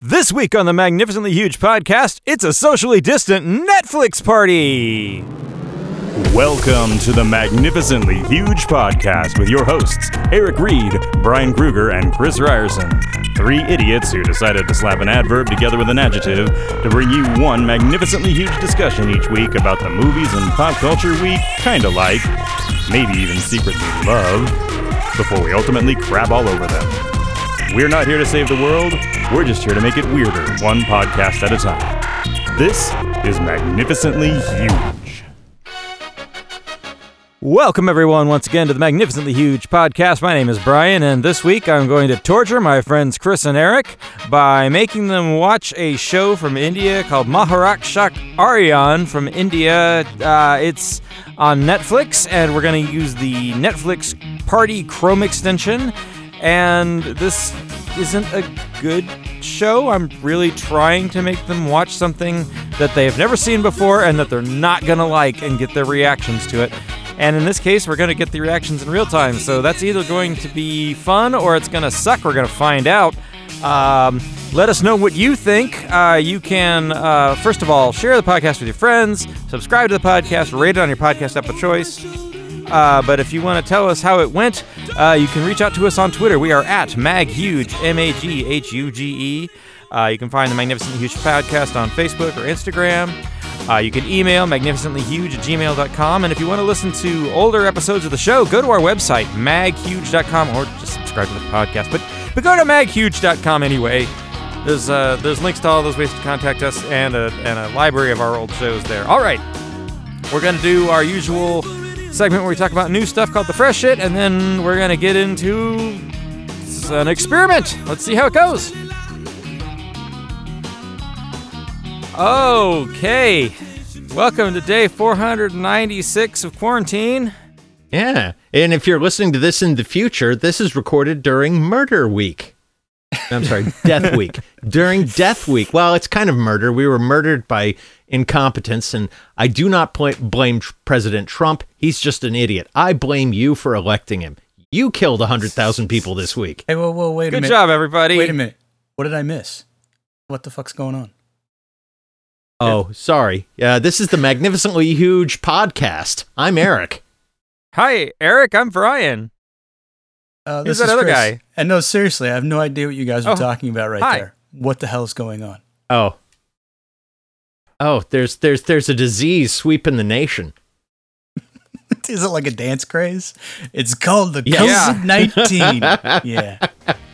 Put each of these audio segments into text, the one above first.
This week on the Magnificently Huge podcast, it's a socially distant Netflix party. Welcome to the Magnificently Huge podcast with your hosts, Eric Reed, Brian Kruger, and Chris Ryerson. Three idiots who decided to slap an adverb together with an adjective to bring you one magnificently huge discussion each week about the movies and pop culture we kinda like, maybe even secretly love, before we ultimately crab all over them. We're not here to save the world, we're just here to make it weirder, one podcast at a time. This is Magnificently Huge. Welcome, everyone, once again to the Magnificently Huge podcast. My name is Brian, and this week I'm going to torture my friends Chris and Eric by making them watch a show from India called Maharakshak Aryan from India. Uh, it's on Netflix, and we're going to use the Netflix Party Chrome extension. And this isn't a good show. I'm really trying to make them watch something that they have never seen before and that they're not going to like and get their reactions to it. And in this case, we're going to get the reactions in real time. So that's either going to be fun or it's going to suck. We're going to find out. Um, let us know what you think. Uh, you can, uh, first of all, share the podcast with your friends, subscribe to the podcast, rate it on your podcast app of choice. Uh, but if you want to tell us how it went, uh, you can reach out to us on Twitter. We are at MagHuge, M A G H U G E. Uh, you can find the Magnificent Huge podcast on Facebook or Instagram. Uh, you can email magnificentlyhuge at gmail.com. And if you want to listen to older episodes of the show, go to our website, maghuge.com, or just subscribe to the podcast. But, but go to maghuge.com anyway. There's, uh, there's links to all those ways to contact us and a, and a library of our old shows there. All right. We're going to do our usual segment where we talk about new stuff called the fresh shit, and then we're gonna get into an experiment. Let's see how it goes. Okay, welcome to day 496 of quarantine. Yeah. And if you're listening to this in the future, this is recorded during Murder Week. I'm sorry, Death Week. During Death Week. Well, it's kind of murder. We were murdered by incompetence, and I do not pl- blame President Trump. He's just an idiot. I blame you for electing him. You killed 100,000 people this week. Hey, whoa, whoa, wait a minute. Good job, everybody. Wait a minute. What did I miss? What the fuck's going on? Oh, sorry. Uh, this is the Magnificently Huge podcast. I'm Eric. Hi, Eric. I'm Brian. Uh, Who's this that is other Chris. guy? And no, seriously, I have no idea what you guys are Oh, talking about right hi. there. What the hell's going on? Oh. Oh, there's there's there's a disease sweeping the nation. Is it like a dance craze? It's called the Yeah. COVID 19. yeah.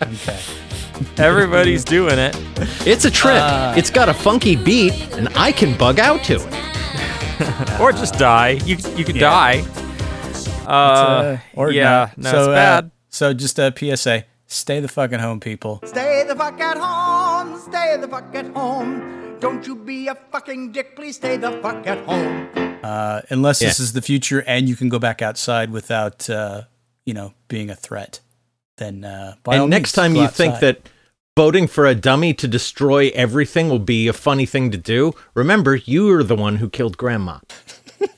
Okay. Everybody's doing it. It's a trip. Uh. it's got a funky beat, and I can bug out to it. Or just die. You, you could Yeah. die. Uh, or yeah, no, so, it's uh, bad. so just a PSA stay the fucking home, people. Stay the fuck at home, stay the fuck at home. Don't you be a fucking dick, please stay the fuck at home. Uh, unless this is the future and you can go back outside without, uh, you know, being a threat, then uh, by all and next means, time go you think that voting for a dummy to destroy everything will be a funny thing to do, remember you are the one who killed grandma.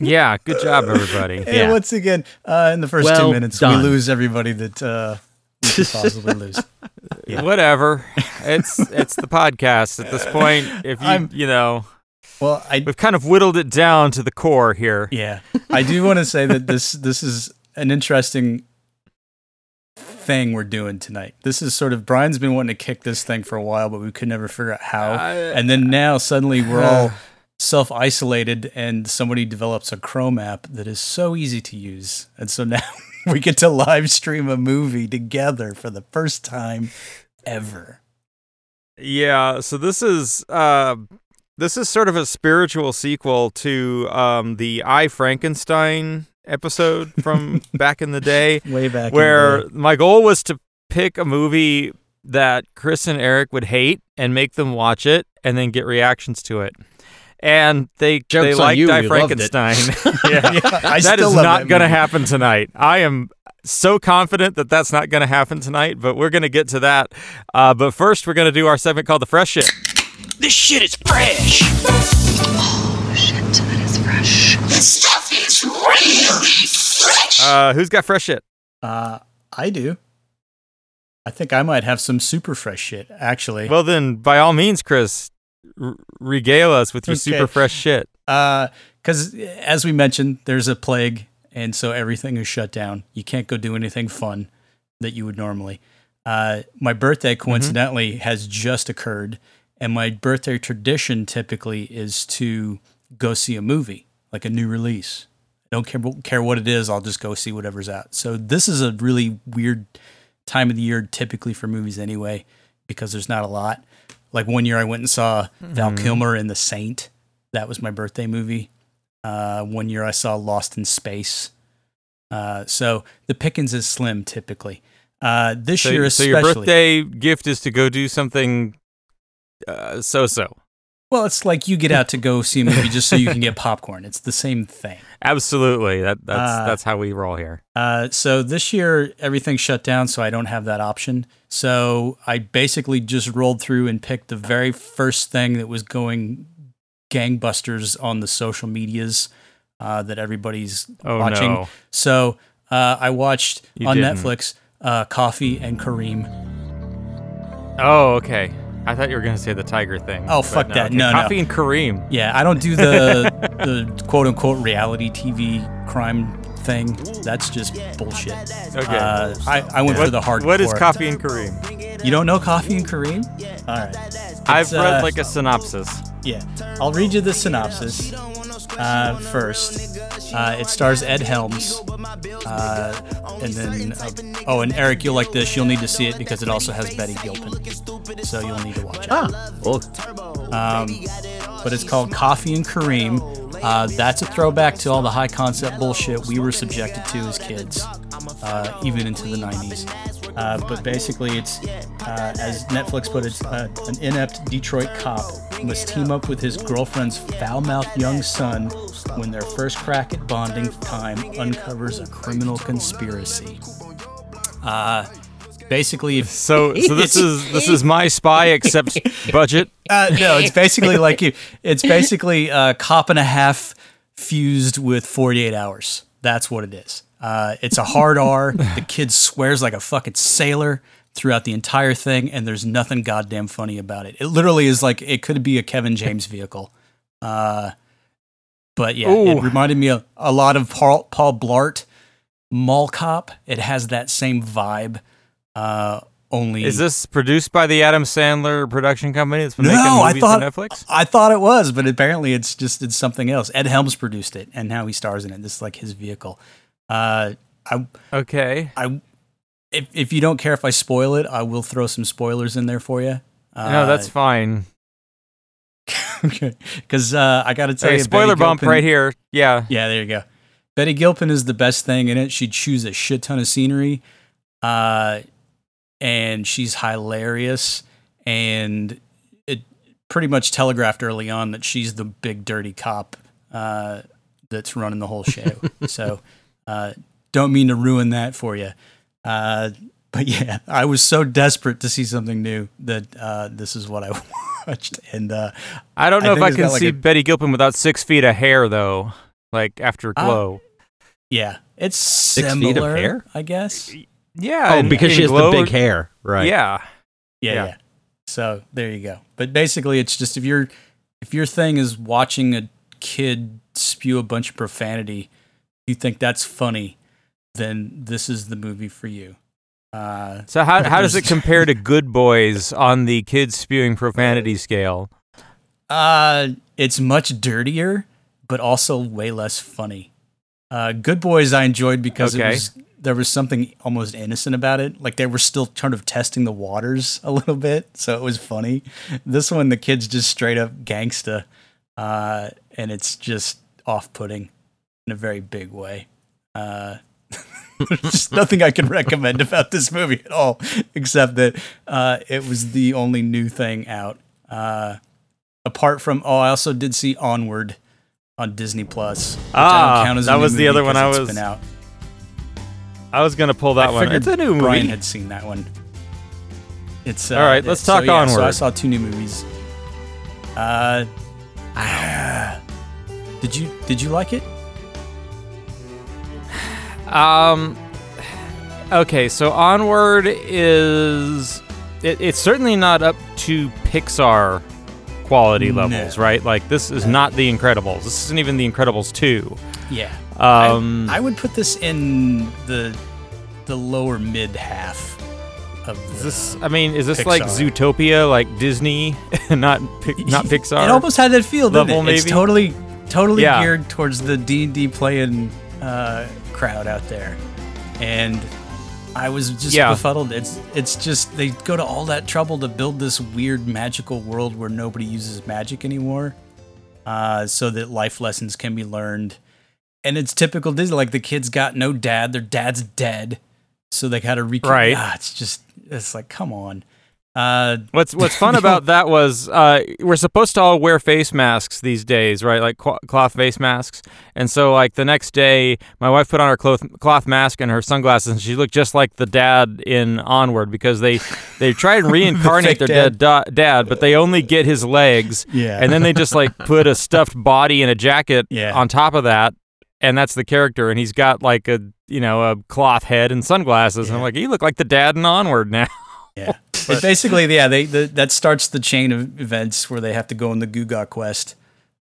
Yeah, good job, everybody. And Yeah. once again, uh, in the first Well two minutes, done. we lose everybody that uh, we could possibly lose. Yeah. Whatever. It's it's the podcast at this point. If you I'm- you know, Well, I we've kind of whittled it down to the core here. yeah, I do want to say that this this is an interesting thing we're doing tonight. This is sort of Brian's been wanting to kick this thing for a while, but we could never figure out how. I- and then now suddenly we're all self isolated, and somebody develops a Chrome app that is so easy to use, and so now we get to live stream a movie together for the first time ever. Yeah, so this is uh this is sort of a spiritual sequel to um the I Frankenstein episode from back in the day Way back where my goal was to pick a movie that Chris and Eric would hate and make them watch it and then get reactions to it. And they they Joke's on liked you, I you. Frankenstein. yeah. Yeah, I that still is love not going to happen tonight. I am so confident that that's not going to happen tonight, but we're going to get to that. Uh, but first, we're going to do our segment called the Fresh Shit. This shit is fresh. Oh shit, that is fresh. This stuff is really fresh. Uh, who's got fresh shit? Uh, I do. I think I might have some super fresh shit, actually. Well, then, by all means, Chris, r- regale us with your Okay. super fresh shit. Because as we mentioned, there's a plague, and so everything is shut down. You can't go do anything fun that you would normally. Uh, my birthday, coincidentally, has just occurred, and my birthday tradition typically is to go see a movie, like a new release. I don't care care what it is. I'll just go see whatever's out. So this is a really weird time of the year, typically for movies anyway, because there's not a lot. Like one year, I went and saw Val Kilmer in The Saint. That was my birthday movie. Uh, one year, I saw Lost in Space. Uh, so the pickings is slim typically. Uh, this So, year, so your birthday gift is to go do something uh, so-so. Well, it's like you get out to go see a movie just so you can get popcorn. It's the same thing. Absolutely. That that's Uh, that's how we roll here. Uh, so this year everything's shut down, so I don't have that option. So I basically just rolled through and picked the very first thing that was going gangbusters on the social medias uh, that everybody's Oh, watching. no. So uh, I watched You on didn't. Netflix uh, Coffee and Kareem. Oh, okay. I thought you were gonna say the tiger thing. Oh, fuck that. No, no. Coffee and Kareem. Yeah, I don't do the the quote unquote reality TV crime thing. That's just bullshit. Okay. Uh, I, I went for the hardcore. What is Coffee and Kareem? You don't know Coffee and Kareem? All right. I've read uh, like a synopsis. Yeah, I'll read you the synopsis uh, first. Uh, it stars Ed Helms, uh, and then uh, oh, and Eric, you'll like this. You'll need to see it because it also has Betty Gilpin, so you'll need to watch it. Ah, well, But it's called Coffee and Kareem. Uh, that's a throwback to all the high concept bullshit we were subjected to as kids, uh, even into the 90s. Uh, but basically, it's uh, as Netflix put it, uh, an inept Detroit cop must team up with his girlfriend's foul-mouthed young son when their first crack at bonding time uncovers a criminal conspiracy. Uh, basically, So so this is this is my spy except budget. uh, no, it's basically like you. It's basically a cop and a half fused with 48 hours. That's what it is. Uh, it's a hard R. The kid swears like a fucking sailor throughout the entire thing, and there's nothing goddamn funny about it. It literally is like it could be a Kevin James vehicle. Uh, but yeah, it reminded me a, a lot of Paul, Paul Blart, Mall Cop. It has that same vibe. Uh, only Is this produced by the Adam Sandler production company that's been no, making I movies thought for Netflix? I thought it was, but apparently it's just it's something else. Ed Helms produced it, and now he stars in it. This is like his vehicle. Uh, I Okay. I if if you don't care if I spoil it, I will throw some spoilers in there for you. Uh, no, that's fine. okay. Because uh, I got to tell Okay, you, spoiler Betty bump Gilpin- right here. Yeah. Yeah, there you go. Betty Gilpin is the best thing in it. She chews a shit ton of scenery, uh, and she's hilarious. And it pretty much telegraphed early on that she's the big dirty cop uh, that's running the whole show. so, uh, don't mean to ruin that for you. Uh, but yeah, I was so desperate to see something new that uh, this is what I watched. And uh, I don't I know if I can got, like, see a- Betty Gilpin without six feet of hair though. Like after Ah. glow. yeah, it's Six similar, feet of hair? I guess. yeah. oh, and- because she has glow the big hair, right? Yeah. Yeah, Yeah. yeah. So there you go. But basically, it's just if your if your thing is watching a kid spew a bunch of profanity, you think that's funny, then this is the movie for you. Uh, So how how does it compare to Good Boys on the kids spewing profanity scale? uh, it's much dirtier, but also way less funny. Uh, Good Boys I enjoyed because it was there was something almost innocent about it. Like they were still kind of testing the waters a little bit, so it was funny. This one, the kids just straight up gangsta, uh, and it's just off-putting in a very big way. Uh, there's just nothing I can recommend about this movie at all, except that uh, it was the only new thing out. Uh, apart from, oh, I also did see Onward on Disney Plus. Ah, don't count as a that was the other one I was- out. I was gonna pull that I one. It's a new movie. Brian had seen that one. It's uh, All right, let's so, talk yeah, So I saw two new movies. Uh, did you did you like it? Um, okay, so Onward is it, it's certainly not up to Pixar quality No. levels, right? Like this is not The Incredibles. This isn't even The Incredibles 2. Yeah. Um, I, I would put this in the the lower mid half of is this I mean, is this like Zootopia, like Disney, not not Pixar? It almost had that feel, level, it? It's maybe? totally totally Yeah. geared towards the D and D playing uh, crowd out there, and I was just Yeah. befuddled. It's it's just they go to all that trouble to build this weird magical world where nobody uses magic anymore, uh, so that life lessons can be learned. And it's typical Disney. Like the kids got no dad; their dad's dead, so they got to recreate. Right. Ah, it's just it's like come on. Uh, What's What's fun about that was uh, we're supposed to all wear face masks these days, right? Like qu- cloth face masks. And so, like the next day, my wife put on her cloth cloth mask and her sunglasses, and she looked just like the dad in Onward because they they try and reincarnate their fake dead da- dad, but they only get his legs. Yeah. And then they just like put a stuffed body and a jacket Yeah. on top of that, and that's the character. And he's got like a you know a cloth head and sunglasses. And I'm like, you look like the dad in Onward now. Yeah. But basically, yeah, they the, that starts the chain of events where they have to go on the Guga quest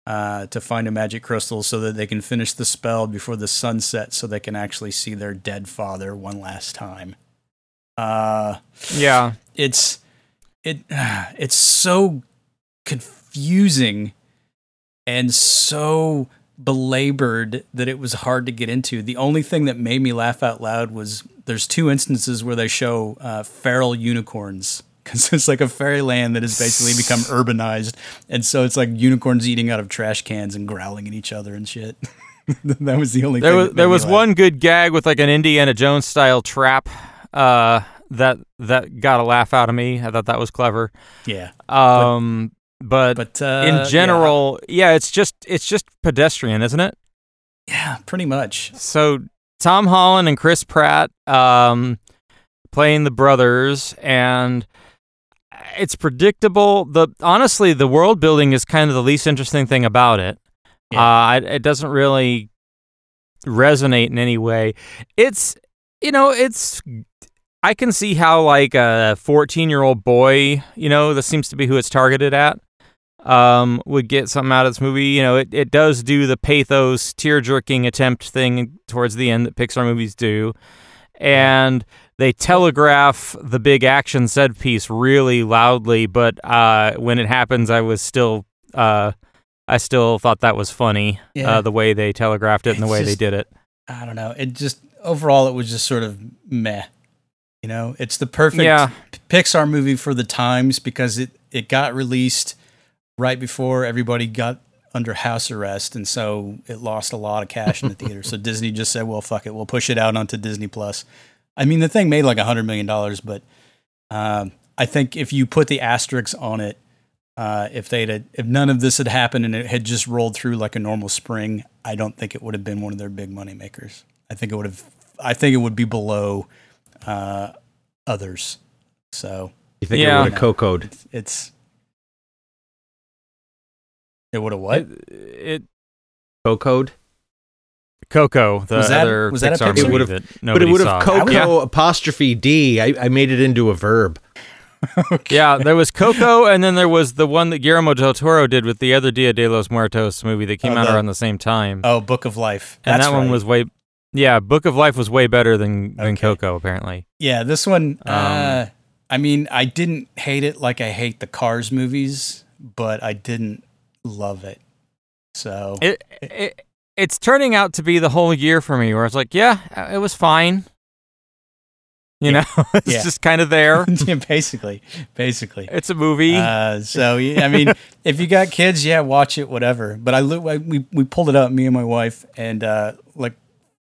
uh, to find a magic crystal so that they can finish the spell before the sun sets, so they can actually see their dead father one last time. Uh, yeah. it's it it's so confusing and so belabored that it was hard to get into. The only thing that made me laugh out loud was there's two instances where they show uh, feral unicorns because it's like a fairyland that has basically become urbanized, and so it's like unicorns eating out of trash cans and growling at each other and shit. that was the only. There thing was there was laugh. one good gag with like an Indiana Jones style trap uh, that that got a laugh out of me. I thought that was clever. yeah, Um, but, but uh, in general, yeah. it's just it's just pedestrian, isn't it? yeah, yeah, pretty much. So Tom Holland and Chris Pratt um, playing the brothers, and it's predictable. The honestly, the world building is kind of the least interesting thing about it. Uh, it, it doesn't really resonate in any way. It's you know, it's I can see how like a 14 year old boy, you know, this seems to be who it's targeted at, um, would get something out of this movie. You know, it, it does do the pathos, tear jerking attempt thing towards the end that Pixar movies do. And they telegraph the big action set piece really loudly, but uh, when it happens, I was still. Uh, I still thought that was funny, Yeah. uh, the way they telegraphed it and the It's way they did it. I don't know. It just overall it was just sort of meh. You know, it's the perfect Yeah. Pixar movie for the times because it it got released right before everybody got under house arrest and so it lost a lot of cash in the theater. so Disney just said, "Well, fuck it. We'll push it out onto Disney Plus." I mean, the thing made like a 100 million dollars, but um, I think if you put the asterisks on it uh, if they'd had, if none of this had happened and it had just rolled through like a normal spring, I don't think it would have been one of their big money makers. I think it would have. I think it would be below uh, others. So You think Yeah. it would have cocoed? it's, it's it would have what? It, it Cocoed? Coco, the Was that- other was that a Pixar Pixar? movie It would've- that But it would have Coco Yeah. apostrophe D. I, I made it into a verb. Yeah, there was Coco, and then there was the one that Guillermo del Toro did with the other Dia de los Muertos movie that came Oh, out the- around the same time. Oh, Book of Life. and That's that one was way, yeah, Book of Life was way better than than Okay. Coco apparently. Yeah, this one. Um, uh, I mean, I didn't hate it like I hate the Cars movies, but I didn't love it. So It, it it's turning out to be the whole year for me, where it's like, yeah, it was fine. You Yeah. know, it's Yeah. just kind of there. yeah, basically, basically. It's a movie. Uh, so I mean, if you got kids, yeah, watch it, whatever. But I, I we we pulled it up, me and my wife, and uh, like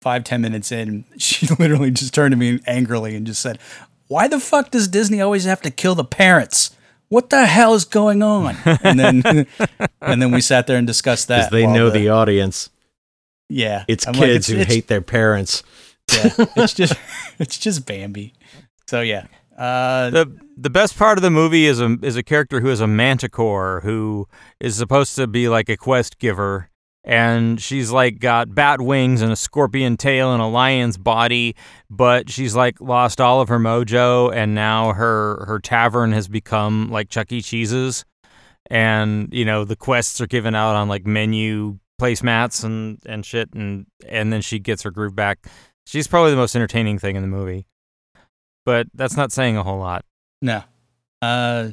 five ten minutes in, she literally just turned to me angrily and just said, "Why the fuck does Disney always have to kill the parents? What the hell is going on?" And then and then we sat there and discussed that. Because that. they know the, audience. yeah. It's I'm like, kids who it's- hate their parents. Yeah, it's just it's just Bambi. So yeah. Uh, the the best part of the movie is a is a character who is a manticore who is supposed to be like a quest giver and she's like got bat wings and a scorpion tail and a lion's body, but she's like lost all of her mojo, and now her her tavern has become like Chuck E. Cheese's, and you know the quests are given out on like menu placemats and and shit, and and then she gets her groove back. She's probably the most entertaining thing in the movie, but that's not saying a whole lot. No. Uh,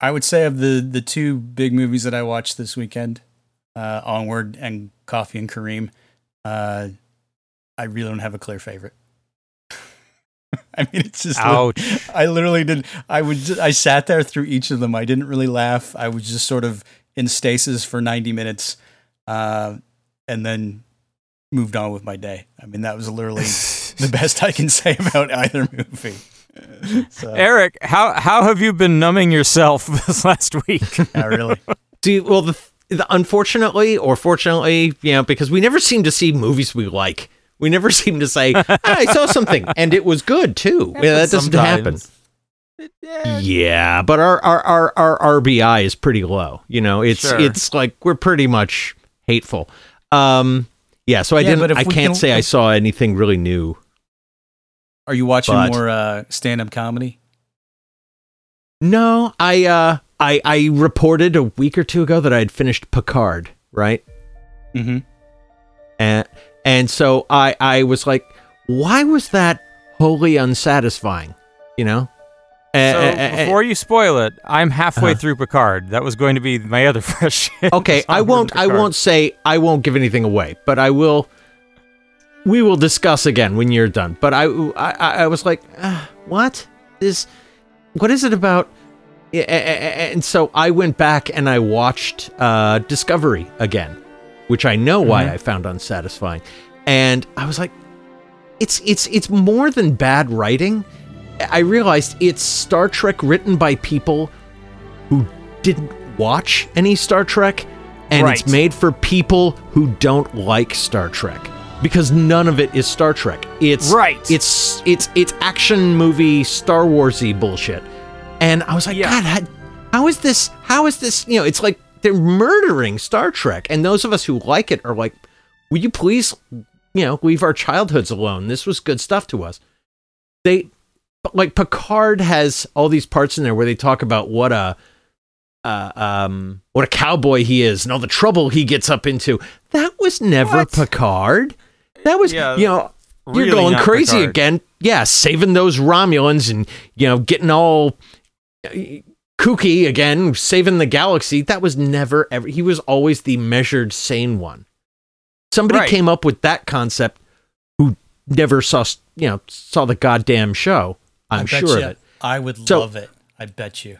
I would say of the the two big movies that I watched this weekend, uh, Onward and Coffee and Kareem, uh, I really don't have a clear favorite. I mean, it's just Ouch. I literally did. I would. ju- I sat there through each of them. I didn't really laugh. I was just sort of in stasis for ninety minutes, uh, and then moved on with my day. I mean, that was literally the best I can say about either movie. So, Eric, how how have you been numbing yourself this last week? yeah, really. See, well, the, the unfortunately or fortunately, you know, because we never seem to see movies we like. We never seem to say, "Ah, "I saw something and it was good too." Yeah, that doesn't happen. Yeah, but our, our our our RBI is pretty low. You know, it's Sure. it's like we're pretty much hateful. Um, yeah, so I Yeah, didn't. I can't can- say I saw anything really new. Are you watching But- more uh, stand-up comedy? No, I uh, I I reported a week or two ago that I had finished Picard, right? Mm-hmm. and and so I I was like, why was that wholly unsatisfying? You know. So before you spoil it, I'm halfway Uh-huh. through Picard. That was going to be my other fresh. okay, I won't I won't say I won't give anything away, but I will. We will discuss again when you're done. But I I, I was like, uh, what is what is it about? And so I went back and I watched uh, Discovery again, which I know why Mm-hmm. I found unsatisfying, and I was like, it's it's it's more than bad writing. I realized it's Star Trek written by people who didn't watch any Star Trek, and Right. it's made for people who don't like Star Trek because none of it is Star Trek. It's Right. It's it's it's action movie Star Warsy bullshit, and I was like, Yeah. God, how, how is this? How is this? You know, it's like they're murdering Star Trek, and those of us who like it are like, will you please, you know, leave our childhoods alone? This was good stuff to us. They but like Picard has all these parts in there where they talk about what a uh, um what a cowboy he is and all the trouble he gets up into. That was never What? Picard. That was Yeah, you know you're going crazy Picard. again. Yeah, saving those Romulans and you know getting all kooky again, saving the galaxy. That was never ever. He was always the measured, sane one. Somebody Right. came up with that concept who never saw you know saw the goddamn show. I'm sure you, of it. I would So- love it. I bet you.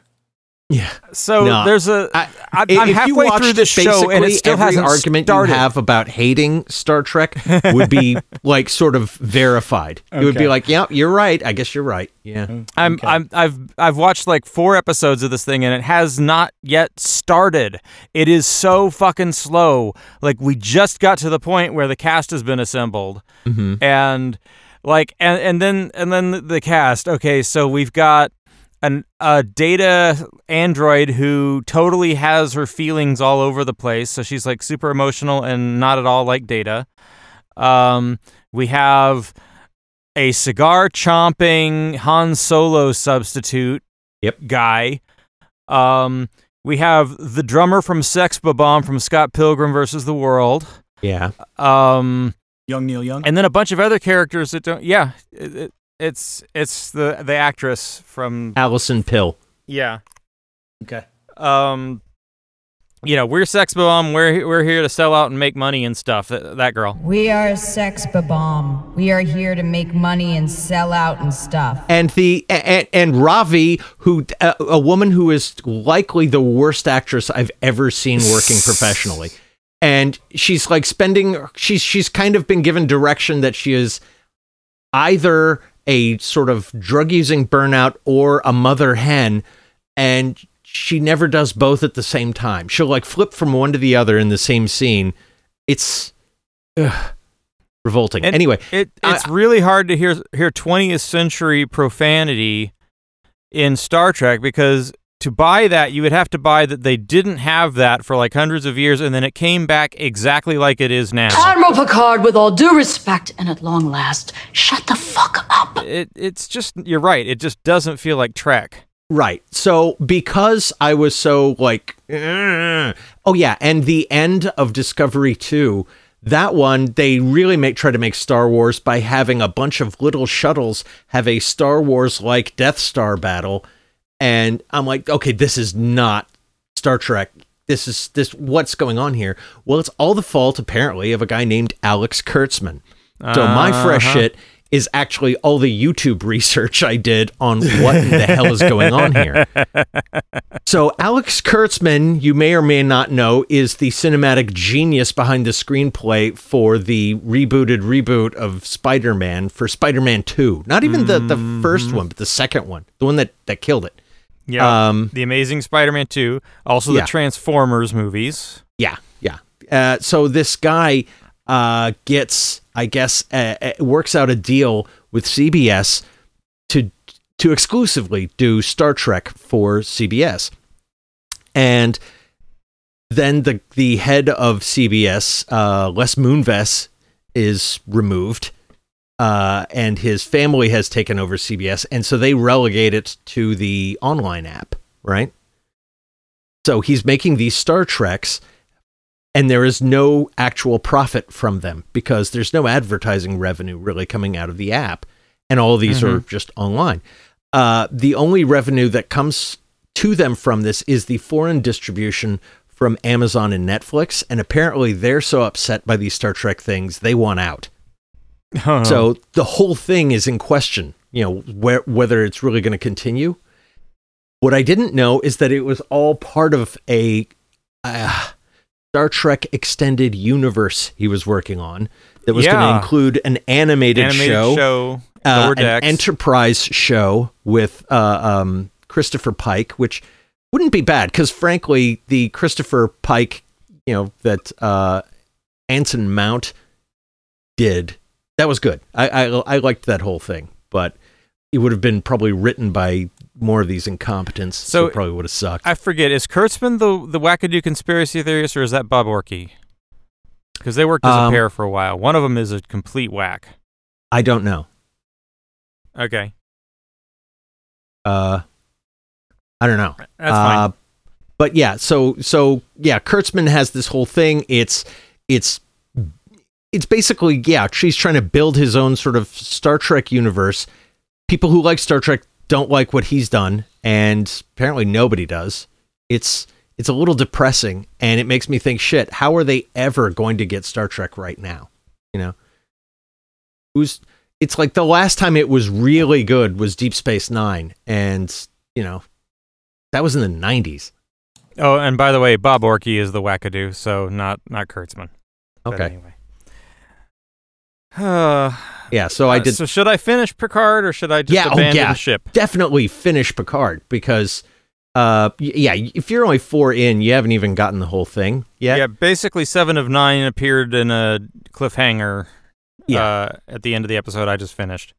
Yeah. So No. there's a. I- I, If I'm you halfway watched through this show and it still every hasn't argument started. you have about hating Star Trek would be like sort of verified. It would be like, yeah, you're right. I guess you're right. Yeah. I'm, Okay. I'm, I've, I've watched like four episodes of this thing, and it has not yet started. It is so fucking slow. Like we just got to the point where the cast has been assembled, Mm-hmm. and like, and and then and then the cast. Okay, so we've got an a data android who totally has her feelings all over the place. So she's like super emotional and not at all like data. Um, we have a cigar chomping Han Solo substitute Yep. guy. Um, we have the drummer from Sex Bomb from Scott Pilgrim versus the World. Yeah. Um, Young Neil Young. and then a bunch of other characters that don't. Yeah, it, it, it's it's the the actress from Alison Pill. yeah. okay. Um, you know, we're Sex Bomb. We're we're here to sell out and make money and stuff. That, that girl. We are Sex Bomb. We are here to make money and sell out and stuff. And the and, and Raffi, who a, a woman who is likely the worst actress I've ever seen working professionally, and she's like spending she's she's kind of been given direction that she is either a sort of drug using burnout or a mother hen, and she never does both at the same time. She'll like flip from one to the other in the same scene. It's ugh, revolting. And anyway, It I- it's really hard to hear hear 20th century profanity in Star Trek because to buy that, you would have to buy that they didn't have that for like hundreds of years, and then it came back exactly like it is now. Admiral Picard, with all due respect and at long last, shut the fuck up. It, it's just you're right. It just doesn't feel like Trek. Right. So because I was so like, "Ugh." oh yeah, and the end of Discovery Two, that one they really make try to make Star Wars by having a bunch of little shuttles have a Star Wars like Death Star battle, and I'm like, okay, this is not Star Trek. This is this. What's going on here? Well, it's all the fault apparently of a guy named Alex Kurtzman. So my fresh Uh-huh. shit is actually all the YouTube research I did on what in the hell is going on here. So Alex Kurtzman, you may or may not know, is the cinematic genius behind the screenplay for the rebooted reboot of Spider-Man for Spider-Man 2. Not even the, the first one, but the second one, the one that, that killed it. Yeah. Um, the Amazing Spider-Man 2, also Yeah. the Transformers movies. Yeah, yeah. Uh, so this guy uh, gets, I guess, uh, uh, works out a deal with CBS to to exclusively do Star Trek for CBS, and then the the head of CBS, uh, Les Moonves, is removed. Uh, and his family has taken over CBS, and so they relegate it to the online app, right? So he's making these Star Treks, and there is no actual profit from them because there's no advertising revenue really coming out of the app, and all of these are just online. Uh, the only revenue that comes to them from this is the foreign distribution from Amazon and Netflix, and apparently they're so upset by these Star Trek things they want out. So the whole thing is in question, you know, where, whether it's really going to continue. What I didn't know is that it was all part of a uh, Star Trek extended universe he was working on that was going to include an animated, animated show, show, uh, an enterprise show with uh, um, Christopher Pike, which wouldn't be bad because, frankly, the Christopher Pike, you know, that uh, Anson Mount did, that was good. I, I I liked that whole thing, but it would have been probably written by more of these incompetents, so, So- it probably would have sucked. I forget. Is Kurtzman the the wackadoo conspiracy theorist, or is that Bob Orci? Because they worked as a Um, pair for a while. One of them is a complete whack. I don't know. Okay, Uh, I don't know. that's fine. Uh, but yeah, so so yeah, Kurtzman has this whole thing. It's it's it's basically yeah, she's trying to build his own sort of Star Trek universe. People who like Star Trek don't like what he's done, and apparently nobody does. It's it's a little depressing, and it makes me think, shit, how are they ever going to get Star Trek right now? You know, who's it's like the last time it was really good was Deep Space Nine, and you know that was in the '90s. oh, and by the way, Bob Orci is the wackadoo, so not not Kurtzman. But Okay. anyway. Uh, Yeah, so I did So should I finish Picard, or should I just Yeah, oh, yeah. the ship? definitely finish Picard because, uh, yeah, if you're only four in, you haven't even gotten the whole thing yet. Yeah, basically seven of nine appeared in a cliffhanger. Yeah. Uh, at the end of the episode I just finished.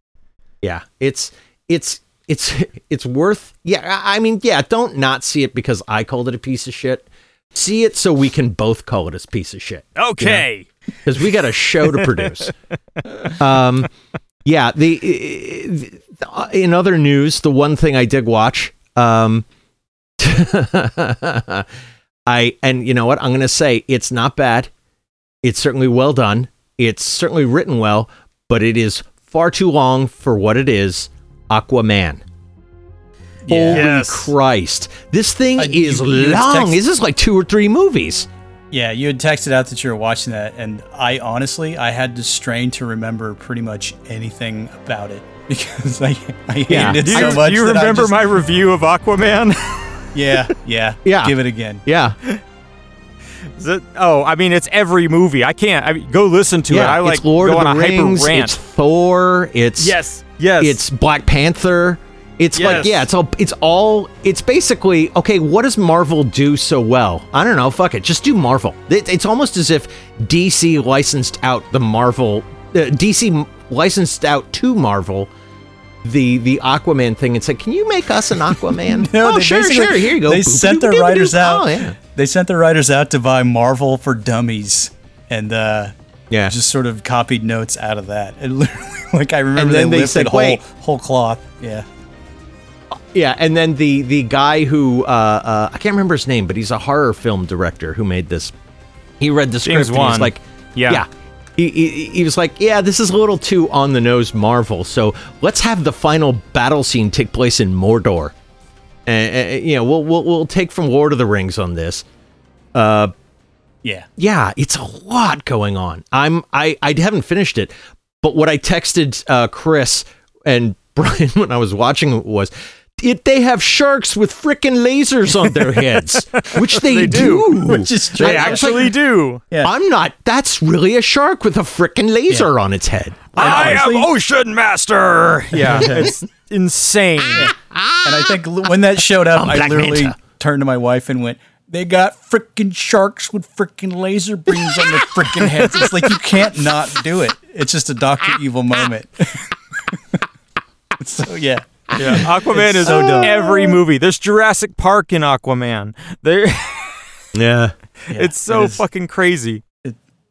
Yeah, it's it's it's it's worth. Yeah, I I mean, yeah, don't not see it because I called it a piece of shit. See it so we can both call it a piece of shit Okay. Because we got a show to produce. um, yeah. The, the in other news, the one thing I did watch, um, I and you know what I'm going to say, it's not bad. It's certainly well done. It's certainly written well, but it is far too long for what it is. Aquaman. Yeah. Holy Yes. Christ! This thing Uh, is you- you long. text- this like two or three movies. Yeah, you had texted out that you were watching that, and I honestly I had to strain to remember pretty much anything about it because I I hated Yeah. it Do so you, much. do you remember just- my review of Aquaman? Yeah, yeah, Yeah. Give it again. Yeah, Is it- oh, I mean, it's every movie. I can't. I mean, go listen to it. I like it's Lord go of on the a Rings. hyper rant. It's Thor. It's yes, yes. It's Black Panther. It's like yeah, it's all it's all it's basically okay. What does Marvel do so well? I don't know. Fuck it, just do Marvel. It, it's almost as if DC licensed out the Marvel. Uh, DC licensed out to Marvel the the Aquaman thing and said, "Can you make us an Aquaman?" No, oh, sure, sure. Here you go. They sent their writers out. Oh, yeah. They sent their writers out to buy Marvel for Dummies, and uh, Yeah. just sort of copied notes out of that. And literally, like I remember, then they, they lifted said, whole "Wait." whole cloth. Yeah, Yeah, and then the the guy who uh, uh, I can't remember his name, but he's a horror film director who made this. He read the script James and he's like, Yeah. yeah. He, he, he was like, yeah, this is a little too on the nose Marvel. So let's have the final battle scene take place in Mordor. And you know, we'll, we'll we'll take from Lord of the Rings on this. Uh, yeah. Yeah, it's a lot going on. I'm I I haven't finished it, but what I texted uh, Chris and Brian when I was watching was. It, they have sharks with frickin' lasers on their heads, which they, They do. do. Which is true. They I like, actually do. Yeah. I'm not. That's really a shark with a frickin' laser on its head. I honestly- am Ocean Master. Yeah, it's insane. And I think when that showed up, I'm I Black literally Manta. turned to my wife and went, "They got frickin' sharks with frickin' laser beams on their frickin' heads." It's like you can't not do it. It's just a Doctor Evil moment. so yeah, Yeah, Aquaman is so dumb. every movie. There's Jurassic Park in Aquaman. There, Yeah, it's so it is- fucking crazy.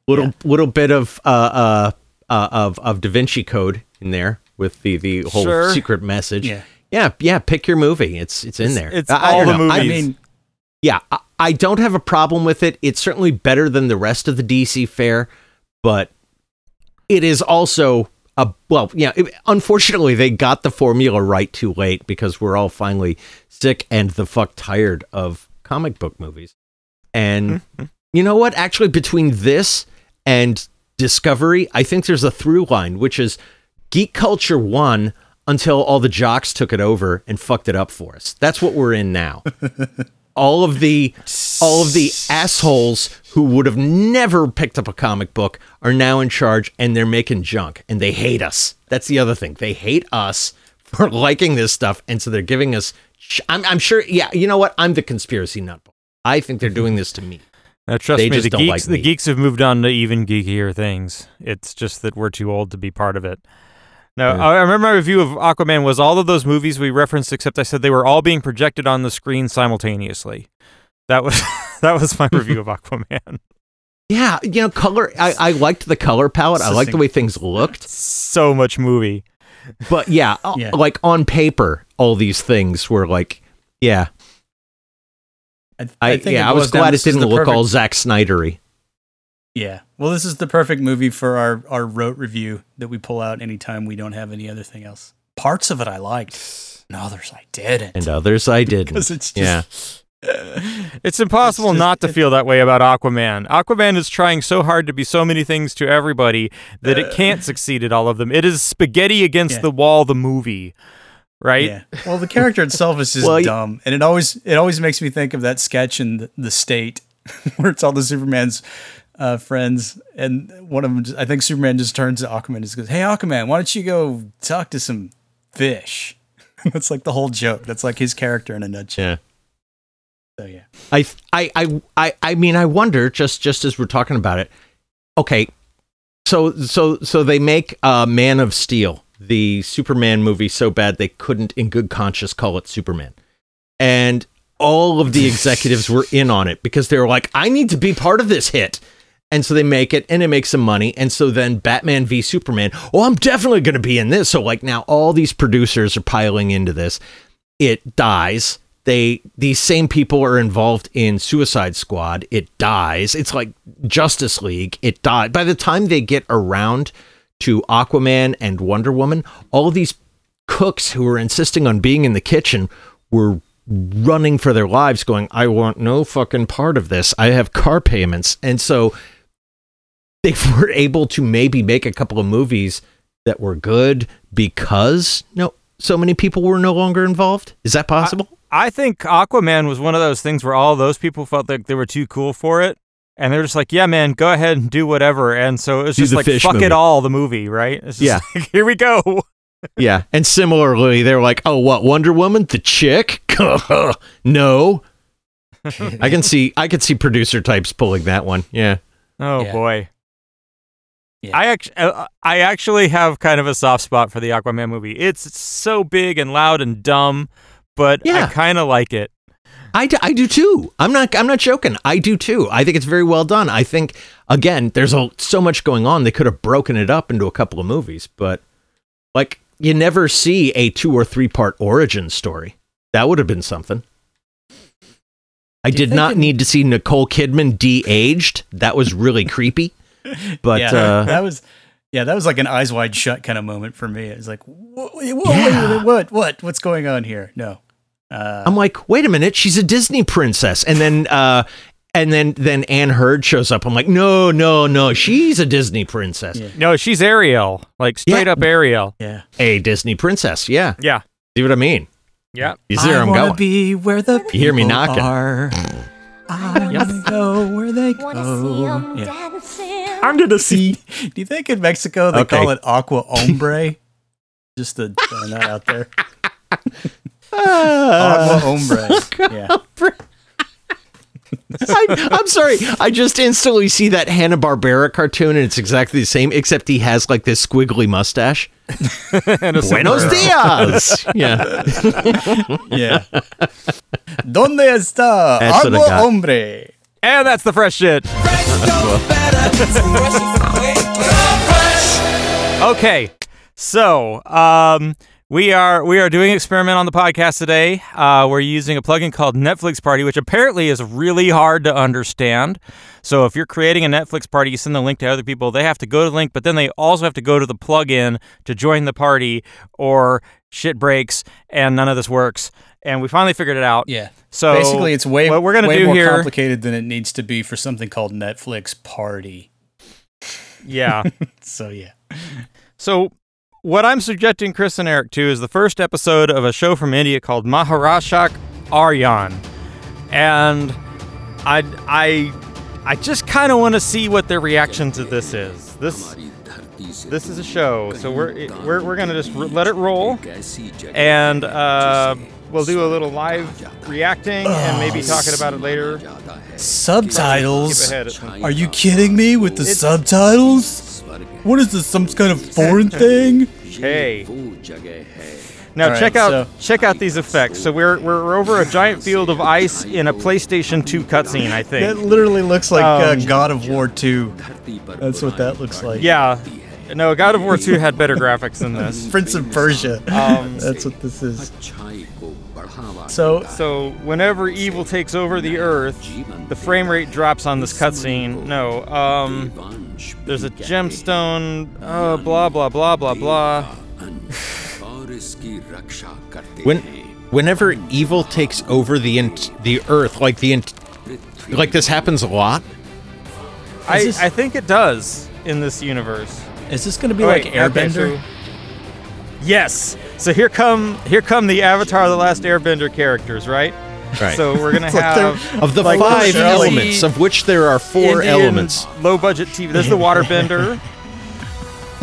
little little bit of uh, uh uh of of Da Vinci Code in there with the the whole Sure. secret message. Yeah. yeah, yeah. Pick your movie. It's it's in there. it's I- I all don't the know. Movies. I mean, yeah, I, I don't have a problem with it. It's certainly better than the rest of the DC fare, but it is also well, yeah. it- unfortunately, they got the formula right too late because we're all finally sick and the fuck tired of comic book movies. And mm-hmm. you know what? Actually, between this and Discovery, I think there's a through line, which is geek culture won until all the jocks took it over and fucked it up for us. That's what we're in now all of the all of the assholes who would have never picked up a comic book are now in charge and they're making junk and they hate us. That's the other thing. They hate us for liking this stuff and so they're giving us sh- I'm, I'm sure yeah, you know what? I'm the conspiracy nut. I think they're doing this to me. Now, trust They me, the geeks, like the me. geeks have moved on to even geekier things. It's just that we're too old to be part of it. Now, I I remember my review of Aquaman was all of those movies we referenced, except I said they were all being projected on the screen simultaneously. That was that was my review of Aquaman. Yeah, you know, color I, I liked the color palette. I liked the way things looked. So much movie. But yeah, uh, Yeah. like on paper, all these things were like yeah. I, I, think yeah, I was down- glad it this didn't the look all perfect- Zack Snydery. Yeah. Well, this is the perfect movie for our our rote review that we pull out anytime we don't have any other thing else. Parts of it I liked, and others I didn't. And others I didn't. because it's just yeah. It's impossible It's just- not to feel that way about Aquaman. Aquaman is trying so hard to be so many things to everybody that it can't succeed at all of them. It is spaghetti against Yeah. the wall, the movie, right? Yeah. Well, the character itself is just Well, dumb, and it always it always makes me think of that sketch in the, the State where it's all the Superman's uh, friends, and one of them, just, I think Superman just turns to Aquaman and just goes, "Hey, Aquaman, why don't you go talk to some fish?" That's like the whole joke. That's like his character in a nutshell. Yeah. So yeah. I, I, I, I, I mean, I wonder just, just as we're talking about it. Okay, so, so, so they make uh, Man of Steel, the Superman movie, so bad they couldn't, in good conscience, call it Superman, and all of the executives were in on it because they were like, "I need to be part of this hit." And so they make it and it makes some money. And so then Batman v Superman, oh, I'm definitely going to be in this. So, like, now all these producers are piling into this. It dies. They, these same people are involved in Suicide Squad. It dies. It's like Justice League. It died. By the time they get around to Aquaman and Wonder Woman, all these cooks who were insisting on being in the kitchen were running for their lives going i want no fucking part of this i have car payments and so they were able to maybe make a couple of movies that were good because no so many people were no longer involved is that possible I think Aquaman was one of those things where all those people felt like they were too cool for it. And they're just like, yeah, man, go ahead and do whatever. And so it's Do just like, fuck movie. it all, the movie, right? It's just Yeah. like, here we go. yeah and similarly they're like oh what wonder woman the chick no i can see i could see producer types pulling that one yeah Oh, Yeah. boy. I actually, uh, I actually have kind of a soft spot for the Aquaman movie. It's so big and loud and dumb, but Yeah. I kind of like it. I do too. I'm not I'm not joking. I do too. I think it's very well done. I think again, there's a, so much going on. They could have broken it up into a couple of movies, but like you never see a two or three part origin story. That would have been something. I Do did not need to see Nicole Kidman de-aged. That was really creepy. But yeah, uh, that was yeah, that was like an eyes wide shut kind of moment for me. It was like, whoa, wait, whoa, Yeah. wait a what, what, what's going on here? No, uh, I'm like, wait a minute, she's a Disney princess, and then uh, and then then Amber Heard shows up. I'm like, no, no, no, she's a Disney princess, Yeah. No, she's Ariel, like straight Yeah. up Ariel. yeah. a Disney princess. Yeah, Yeah, see what I mean? yeah. You see where I I'm going? be where the You hear me knocking. Are. I wanna go where they go. Yeah. Under the sea. Do you think in Mexico they Okay. call it aqua hombre? Just to throw that out there. Ah. Aqua hombre. Yeah. I, I'm sorry. I just instantly see that Hanna Barbera cartoon, and it's exactly the same, except he has like this squiggly mustache. And a Buenos dias. Yeah. Yeah. ¿Dónde está That's agua hombre? And that's the fresh shit. okay, so um, we are we are doing an experiment on the podcast today. Uh, we're using a plugin called Netflix Party, which apparently is really hard to understand. So if you're creating a Netflix party, you send the link to other people. They have to go to the link, but then they also have to go to the plugin to join the party, or shit breaks and none of this works. And we finally figured it out. Yeah. So basically, it's way what we're gonna way do more here. complicated than it needs to be for something called Netflix Party. Yeah. So yeah. So, what I'm subjecting Chris and Eric to is the first episode of a show from India called Maharakshak Aryan, and I I I just kind of want to see what their reaction to this is. This this is a show, so we're we're we're gonna just let it roll, and uh, we'll do a little live reacting and maybe talking about it later. Subtitles. Skip ahead at some- Are you kidding me with the subtitles? What is this? Some kind of foreign thing? Hey. Now All right, check out so- check out these effects. So we're we're over a giant field of ice in a PlayStation 2 cutscene, I think. That literally looks like uh, Um, God of War 2. That's what that looks like. Yeah. No, God of War 2 had better graphics than this. Prince of Persia. Um, That's what this is. So So whenever evil takes over the Earth, the frame rate drops on this cutscene. No, um, there's a gemstone. Uh, blah blah blah blah blah. When, whenever evil takes over the int the earth, like the int like this happens a lot. I this- I think it does in this universe. is this going to be Oh, like wait, okay, Airbender? so- yes. So here come here come the Avatar: The Last Airbender characters, right? Right. So we're gonna It's like have of the like, five they're elements, of which there are four Indian elements. Low budget TV. There's the waterbender,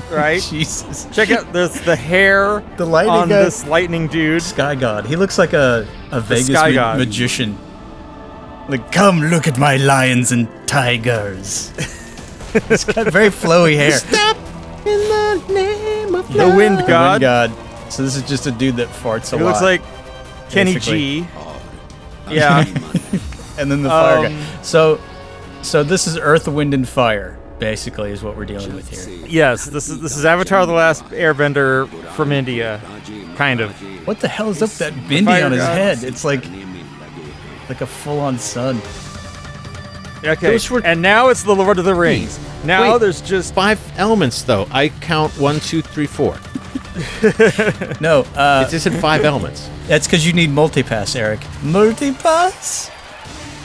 right? Jesus. Check out there's the hair The lightning on guy- this lightning dude. Sky God. He looks like a, a Vegas Sky ma- God. magician. Like, come look at my lions and tigers. He's got very flowy hair. Step in the name of The wind The god. wind god. So this is just a dude that farts a He lot. looks like Kenny basically. G. Yeah. and then the fire Um, guy. So, so this is Earth, Wind, and Fire. Basically, is what we're dealing with here. yes. This is this is Avatar: The Last Airbender from India, kind of. What the hell is up with that bindi fire on his god. head? It's like like a full-on sun. Okay. Those were- and now it's the Lord of the Rings. Now Wait. there's just five elements, though. I count one, two, three, four. No, uh, It just said five elements. that's because you need multipass, Eric. Multipass.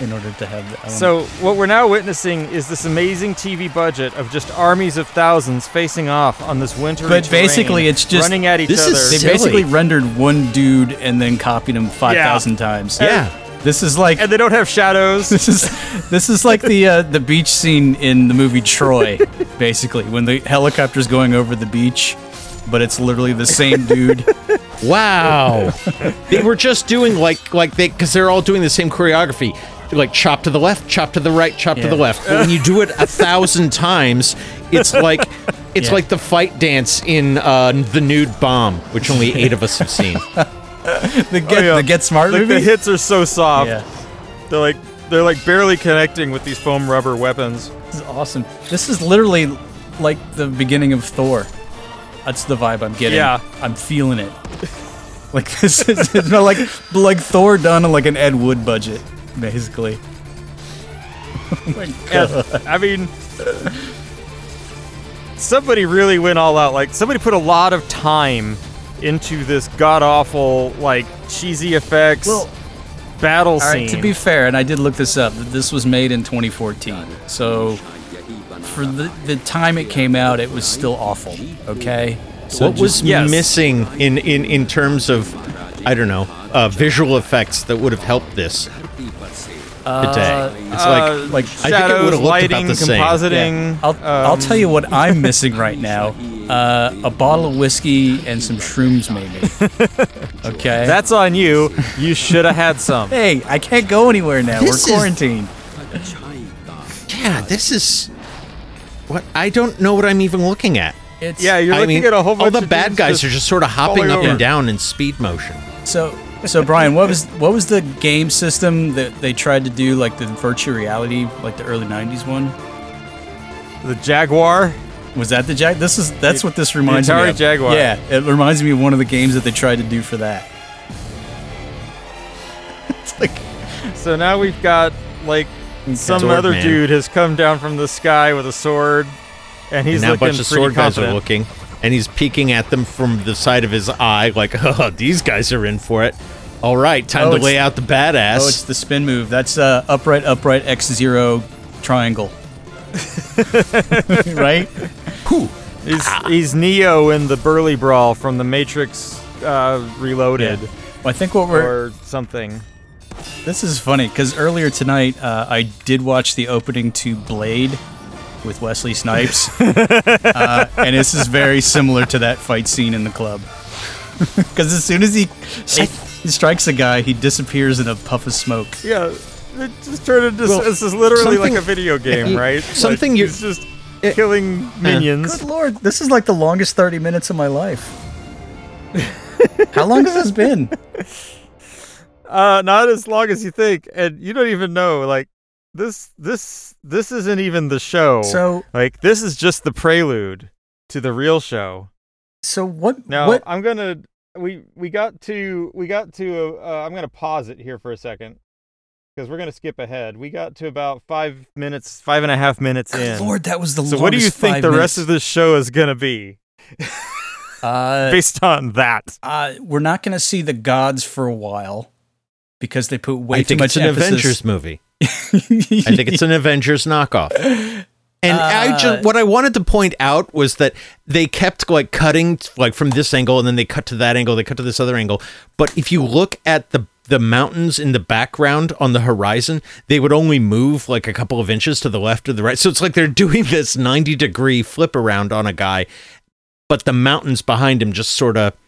In order to have the element. So what we're now witnessing is this amazing TV budget of just armies of thousands facing off on this winter. But terrain, basically it's just- running at each This is other. They silly. basically rendered one dude and then copied him five thousand times. Yeah. This is like and they don't have shadows. this is this is like the uh, the beach scene in the movie Troy, basically when the helicopter's going over the beach, but it's literally the same dude. Wow. they were just doing like like they because they're all doing the same choreography. Like chop to the left, chop to the right, chop to the left. But when you do it a thousand times, It's like it's Yeah. like the fight dance in uh, the nude bomb, which only eight of us have seen. The get, yeah. the get smart Like movie. the hits are so soft. yeah, They're like they're like barely connecting with these foam rubber weapons. this is awesome. This is literally like the beginning of Thor. That's the vibe I'm getting. Yeah. I'm feeling it. Like this is it's not like like Thor done on like an Ed Wood budget, basically. Yeah, I mean, somebody really went all out. Like somebody put a lot of time into this god awful, like cheesy effects Well, battle All scene. right, to be fair, and I did look this up, this was made in 2014. So for the, the time it came out, it was still awful. Okay. So what was yes. missing in, in, in terms of, I don't know, uh, visual effects that would have helped this today? It's Uh, like, like I think it shadows, would've looked about lighting, the same. compositing. I'll, I'll um, tell you what I'm missing right now. Uh, a bottle of whiskey and some shrooms, maybe. Okay. That's on you. You should have had some. hey, I can't go anywhere now. This We're quarantined. yeah, this is what I don't know what I'm even looking at. It's Yeah, you're I looking mean, at a whole bunch all the of bad dudes guys just are just sort of hopping falling up over. and down in speed motion. So, so Brian, what was what was the game system that they tried to do, like the virtual reality, like the early '90s one? The Jaguar. Was that the Jag? This is that's what this reminds Atari me of. Jaguar. Yeah, it reminds me of one of the games that they tried to do for that. it's like So now we've got like some Sword other man. dude has come down from the sky with a sword, and he's and now a bunch of pretty sword guys are looking, and he's peeking at them from the side of his eye, like, "Oh, these guys are in for it." All right, time Oh, to lay out the badass. oh, it's the spin move. That's uh, upright, upright, X zero, triangle. right? He's he's Neo in the Burly Brawl from the Matrix uh, Reloaded Well, I think what we're or something. This is funny because earlier tonight uh, I did watch the opening to Blade with Wesley Snipes, uh, and this is very similar to that fight scene in the club. Because as soon as he, he strikes a guy, he disappears in a puff of smoke. Yeah, it just turned into Well, this is literally like a video game, right? something like, you- he's just killing minions. Good lord, this is like the longest thirty minutes of my life. How long has this been? Uh, not as long as you think, and you don't even know. Like this, this, this isn't even the show. So, like this is just the prelude to the real show. so what? Now what? I'm gonna we we got to we got to uh, I'm gonna pause it here for a second because we're gonna skip ahead. We got to about five minutes, five and a half minutes Good in. lord, that was the so what do you think the minutes. rest of this show is gonna be Uh, based on that? uh, we're not going to see the gods for a while because they put way I too think much it's an emphasis. Avengers movie. I think it's an Avengers knockoff. And I Uh, just what I wanted to point out was that they kept like cutting like from this angle and then they cut to that angle, they cut to this other angle. But if you look at the the mountains in the background on the horizon, they would only move like a couple of inches to the left or the right. So it's like they're doing this 90 degree flip around on a guy, but the mountains behind him just sort of it's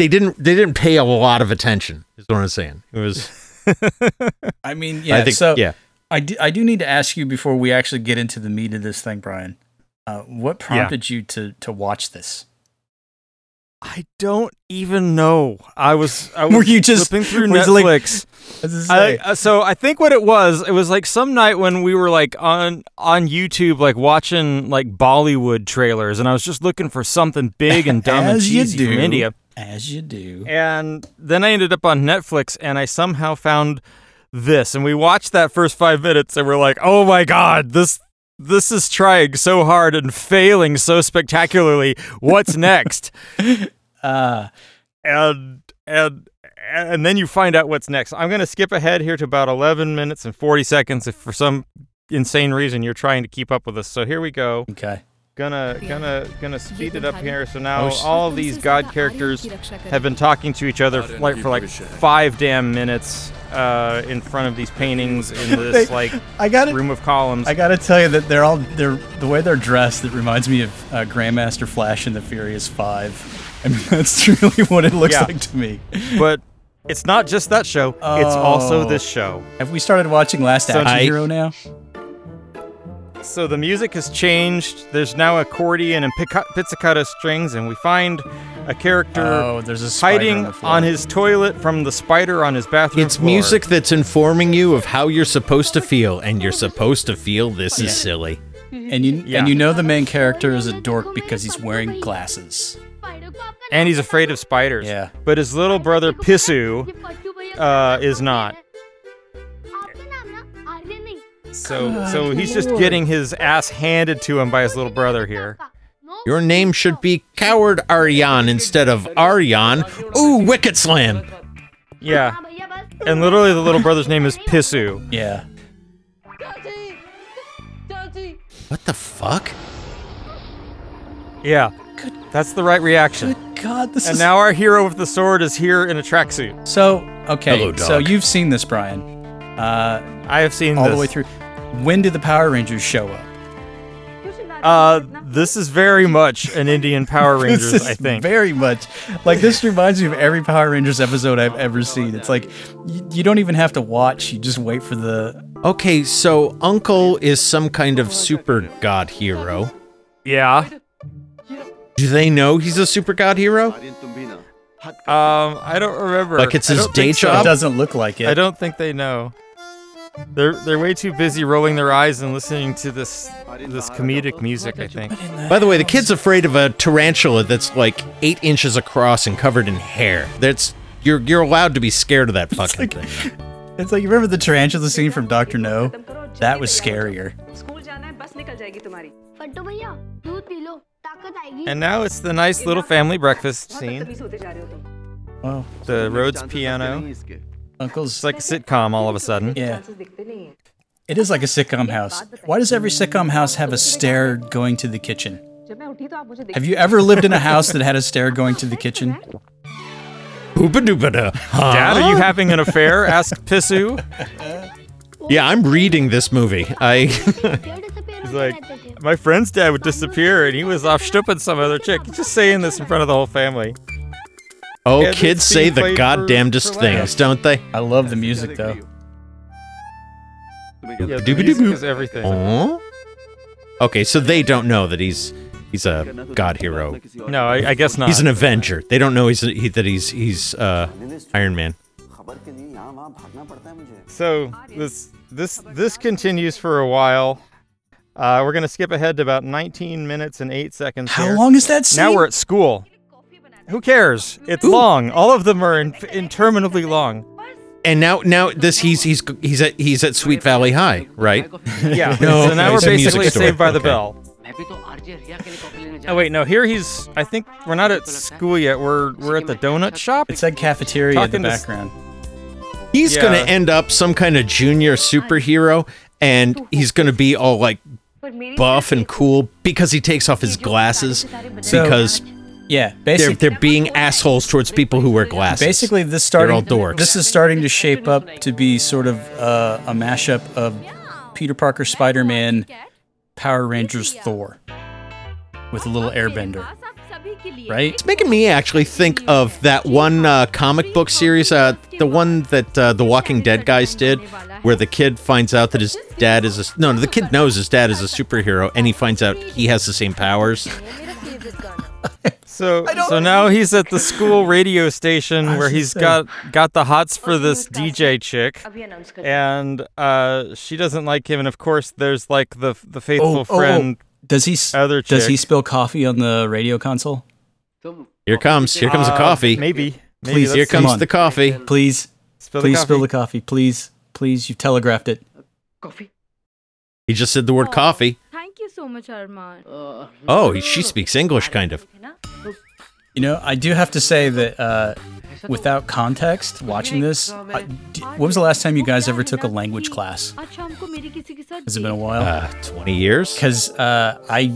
they didn't they didn't pay a lot of attention. Is what I'm saying. It was I mean, yeah. I think so yeah. I do, I do need to ask you before we actually get into the meat of this thing, Brian. Uh, what prompted you to to watch this? I don't even know. I was I was Were you just- flipping through was it like- Netflix. What does it I, uh, so I think what it was, it was like some night when we were like on on YouTube, like watching like Bollywood trailers, and I was just looking for something big and dumb and As you cheesy do. from India. As you do. And then I ended up on Netflix, and I somehow found this, and we watched that first five minutes, and we're like, oh my god, this. This is trying so hard and failing so spectacularly. What's next? Uh, and and and then you find out what's next. I'm going to skip ahead here to about 11 minutes and 40 seconds if for some insane reason you're trying to keep up with us. So here we go. okay. Gonna gonna gonna speed it up here. So now Oh, all of these god characters have been talking to each other like for like five damn minutes uh, in front of these paintings in this They- like I got it. room of columns. I gotta tell you that they're all they're the way they're dressed. It reminds me of uh, Grandmaster Flash in the Furious Five. I mean, that's truly what it looks Yeah. like to me. but it's not just that show. It's also Oh. this show. Have we started watching Last Action I- Hero now? So the music has changed. There's now accordion and pizzicato strings, and we find a character Oh, there's a spider hiding on the on his toilet from the spider on his bathroom It's floor. music that's informing you of how you're supposed to feel, and you're supposed to feel this is silly. and you Yeah. and you know the main character is a dork because he's wearing glasses. and he's afraid of spiders. Yeah. But his little brother Pisu uh, is not. So so he's just getting his ass handed to him by his little brother here. Your name should be Coward Aryan instead of Aryan. Ooh, Wicked Slam. Yeah. And literally the little brother's name is Pissu. Yeah. What the fuck? Yeah. That's the right reaction. Good God, this And is now our hero with the sword is here in a tracksuit. so okay. Hello, so you've seen this, Brian, uh, I have seen all this. the way through. When did the Power Rangers show up? Uh, this is very much an Indian Power Rangers, this is I think. very much like this reminds me of every Power Rangers episode I've ever seen. It's like you, you don't even have to watch; you just wait for the. Okay, so Uncle is some kind of super god hero. yeah. Do they know he's a super god hero? Um, I don't remember. Like it's his day think so. It job? doesn't look like it. I don't think they know. They're they're way too busy rolling their eyes and listening to this this comedic music. I think. By the way, the kid's afraid of a tarantula that's like eight inches across and covered in hair. That's you're you're allowed to be scared of that fucking like, thing. It's like you remember the tarantula scene from Doctor No? That was scarier. And now it's the nice little family breakfast scene. Wow. The Rhodes piano uncle's. It's like a sitcom all of a sudden. Yeah. It is like a sitcom house. Why does every sitcom house have a stair going to the kitchen? Have you ever lived in a house that had a stair going to the kitchen? Boopa huh? Dad, are you having an affair? asked Pisu. Yeah, I'm reading this movie. I. He's like, my friend's dad would disappear and he was off stripping some other chick. Just saying this in front of the whole family. Oh, Yeah, kids say the played goddamnedest things, don't they? I love the music though. Yeah, the music is everything. Aw. Okay, so they don't know that he's he's a god hero. No, I, I guess not. He's an Avenger. They don't know he's he, that he's he's uh, Iron Man. So this this this continues for a while. Uh, we're gonna skip ahead to about 19 minutes and eight seconds. How here. long is that scene? Now we're at school. Who cares? It's long. All of them are in, interminably long. And now now this he's he's he's at he's at Sweet Valley High, right? Yeah. No, so now we're it's a music basically. Saved by the Okay. Bell. Oh wait, no. Here he's. I think we're not at school yet. We're we're at the donut shop. It said cafeteria in the Talking to s- background. He's Yeah. gonna end up some kind of junior superhero, and he's gonna be all like buff and cool because he takes off his glasses So- because Yeah, they're basically, they're being assholes towards people who wear glasses. basically this starting all dorks. this is starting to shape up to be sort of uh, a mashup of Peter Parker, Spider-Man, Power Rangers, Thor, with a little Airbender, right? It's making me actually think of that one uh, comic book series, uh, the one that uh, the Walking Dead guys did, where the kid finds out that his dad is a no, no, the kid knows his dad is a superhero, and he finds out he has the same powers. So so now he's at the school radio station where he's got got the hots for this DJ chick, and uh, she doesn't like him. And of course, there's like the the faithful oh, oh, oh. friend. Oh. Does he other does he spill coffee on the radio console? Here comes here comes uh, um, a coffee. Maybe, maybe please here comes the coffee. Please spill please the coffee. spill the coffee. Please please you've telegraphed it. Coffee. He just said the word coffee. Thank you so much, Arman. Uh, oh, she speaks English, kind of. You know, I do have to say that uh, without context, watching this, I, d- when was the last time you guys ever took a language class? Has it been a while? Uh, 20 years? Because uh, I,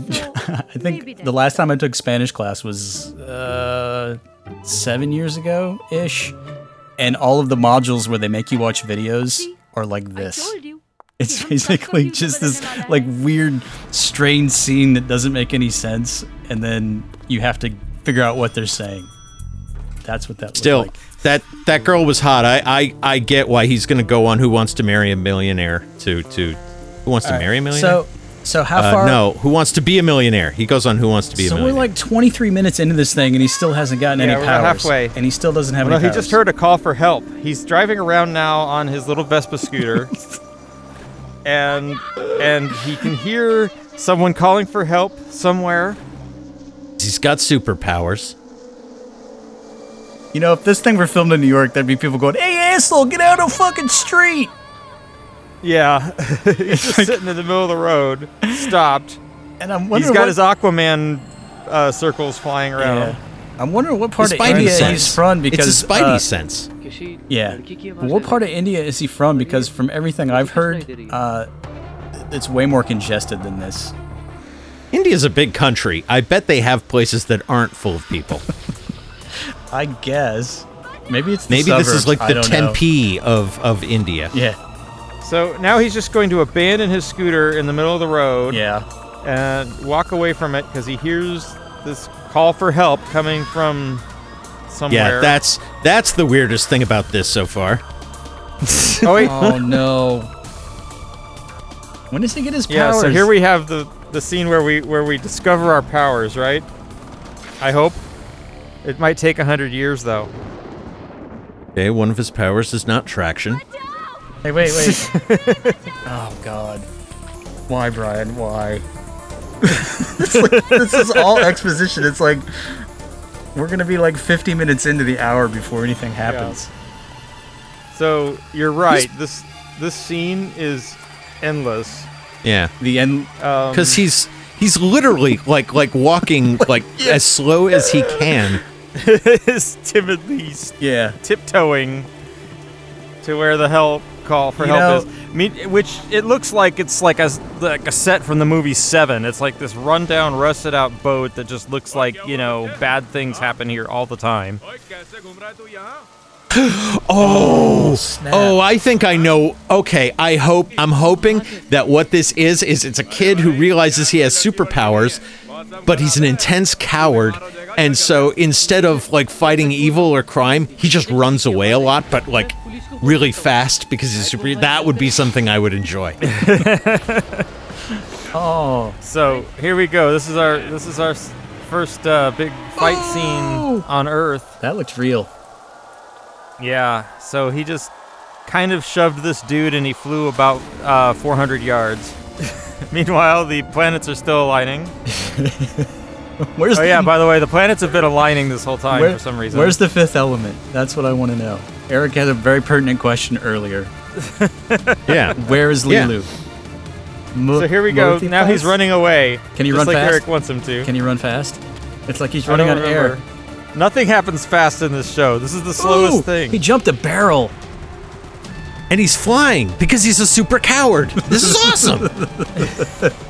I think the last time I took Spanish class was uh, seven years ago ish. And all of the modules where they make you watch videos are like this. It's basically just this like weird, strange scene that doesn't make any sense. And then you have to figure out what they're saying. That's what that looked Still, like. that that girl was hot. I I, I get why he's going to go on Who Wants to Marry a Millionaire to to Who Wants to Marry a Millionaire. So So how Uh, far? no, Who Wants to Be a Millionaire? He goes on Who Wants to Be So a we're like 23 minutes into this thing, and he still hasn't gotten Yeah, any we're about powers. halfway. and he still doesn't have Well, any he powers. just heard a call for help. He's driving around now on his little Vespa scooter, and and he can hear someone calling for help somewhere. He's got superpowers. You know, if this thing were filmed in New York, there'd be people going, "Hey, asshole, get out of the fucking street!" Yeah, he's just sitting in the middle of the road, stopped. And I'm He's wondering got what, his Aquaman uh, circles flying around. Yeah. I'm wondering what part His of India sense. he's from because it's a Spidey uh, sense. Yeah. But what part of India is he from? Because from everything I've heard, uh, it's way more congested than this. India's a big country. I bet they have places that aren't full of people. I guess. Maybe it's the Maybe this is like the don't know. Tempe of, of India. Yeah. So now he's just going to abandon his scooter in the middle of the road. Yeah. and walk away from it because he hears this call for help coming from somewhere. Yeah, that's that's the weirdest thing about this so far. oh wait, Oh no. When does he get his yeah. So here we have the the scene where we where we discover our powers, right? I hope. It might take a hundred years though. Okay, one of his powers is not traction. Hey, wait, wait. oh God. Why, Brian? Why? this, like- this is all exposition. It's like we're gonna be like 50 minutes into the hour before anything happens. Yeah. So you're right. This this scene is endless. Yeah, The end. Um, because he's he's literally like like walking like as slow as he can. is timidly Yeah. tiptoeing to where the help call for You help know- is. Me, which it looks like it's like a s- like a set from the movie Seven. It's like this rundown, rusted out boat that just looks like you know bad things happen here all the time. Oh, snap. oh, I think I know. Okay, I hope I'm hoping that what this is is it's a kid who realizes he has superpowers, but he's an intense coward, and so instead of like fighting evil or crime, he just runs away a lot, but like really fast because he's super. That would be something I would enjoy. Oh. So here we go. This is our this is our first uh, big fight Oh. scene on Earth. That looks real. Yeah. So he just kind of shoved this dude and he flew about uh, 400 yards. Meanwhile, the planets are still aligning. Where's Oh the, yeah. By the way, the planets have been aligning this whole time where- for some reason. Where's the fifth element? That's what I want to know. Eric had a very pertinent question earlier. Yeah. Where is Yeah. Mo- So here we go. Mothi Now he's running away. Can he just run like fast? Eric wants him to. Can he run fast? It's like he's running on remember. air. Nothing happens fast in this show. This is the slowest Ooh, thing. He jumped a barrel. And he's flying because he's a super coward. This is awesome.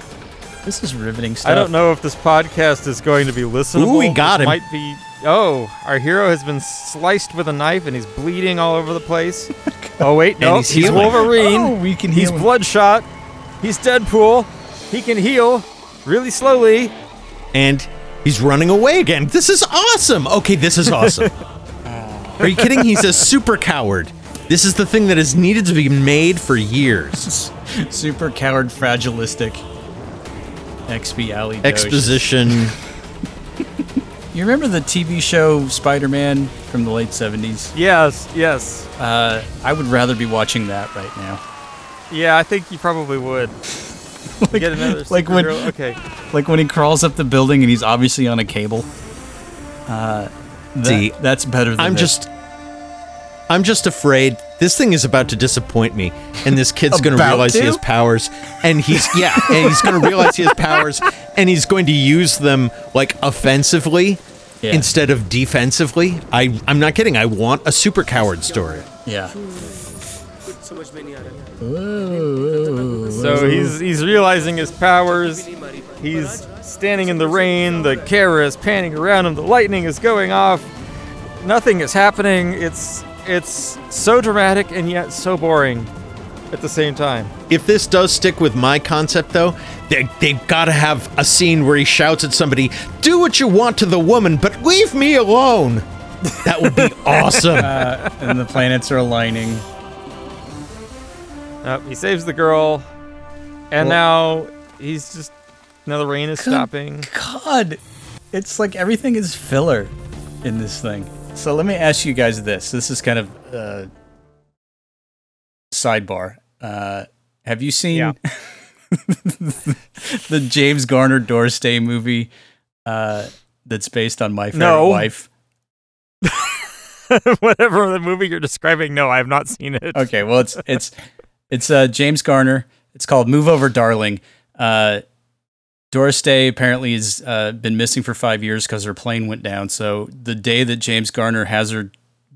This is riveting stuff. I don't know if this podcast is going to be listenable. Ooh, we got This him. Might be. Oh, our hero has been sliced with a knife and he's bleeding all over the place. oh wait, no, he's he's. Wolverine. Oh, we can he's heal him. bloodshot. He's Deadpool. He can heal really slowly. and he's running away again. This is awesome. Okay, this is awesome. Are you kidding? He's a super coward. This is the thing that is needed to be made for years. Super coward, fragilistic. XP alley. Exposition. You remember the TV show Spider-Man from the late '70s? Yes, yes. Uh, I would rather be watching that right now. Yeah, I think you probably would. Get another like when- Supergirl- Okay. Like when he crawls up the building and he's obviously on a cable. Uh, that- See, that's better than I'm this. just I'm just afraid this thing is about to disappoint me and this kid's going to About realize he has powers and he's yeah, and he's going to realize he has powers and he's going to use them like offensively Yeah. instead of defensively. I I'm not kidding. I want a super coward story. yeah. So he's he's realizing his powers. He's standing in the rain. The camera is panning around him. The lightning is going off. Nothing is happening. It's it's so dramatic and yet so boring at the same time. If this does stick with my concept, though, they, they've got to have a scene where he shouts at somebody, Do what you want to the woman, but leave me alone. That would be awesome. and the planets are aligning. Uh, he saves the girl, and now he's just now the rain is stopping. God, it's like everything is filler in this thing. So let me ask you guys this. This is kind of uh, sidebar. Uh, have you seen Yeah. the James Garner Doris Day movie uh, that's based on My Favorite No. Wife? Whatever the movie you're describing, no, I have not seen it. Okay, well it's it's it's uh, James Garner. It's called Move Over, Darling. Uh, Doris Day apparently has uh, been missing for five years because her plane went down. So the day that James Garner has her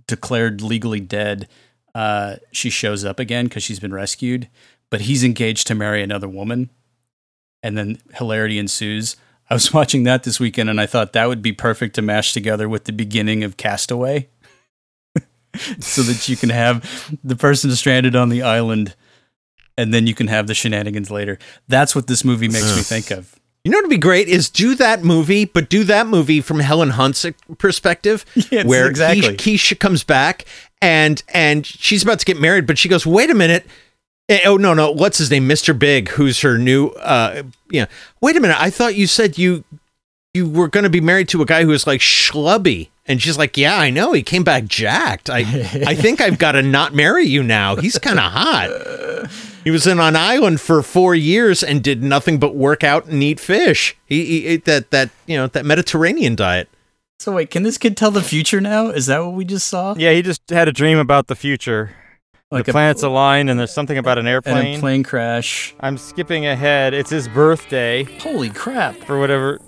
declared legally dead, uh, she shows up again because she's been rescued. But he's engaged to marry another woman, and then hilarity ensues. I was watching that this weekend, and I thought that would be perfect to mash together with the beginning of Castaway so that you can have the person stranded on the island and then you can have the shenanigans later. That's what this movie makes me think of. You know what'd be great is do that movie, but do that movie from Helen Hunt's perspective, Yes, where exactly. Keisha, Keisha comes back and and she's about to get married, but she goes, "Wait a minute." Eh, Oh no, no, what's his name? Mr. Big, who's her new uh yeah. Wait a minute. I thought you said you you were going to be married to a guy who was like schlubby. And she's like, "Yeah, I know. He came back jacked. I I think I've got to not marry you now. He's kind of hot." He was in on island for four years and did nothing but work out and eat fish. He, he ate that that you know that Mediterranean diet. So wait, can this kid tell the future now? Is that what we just saw? Yeah, he just had a dream about the future. Like the a- planets align, and there's something about an airplane. And airplane. a plane crash. I'm skipping ahead. It's his birthday Holy crap. for whatever,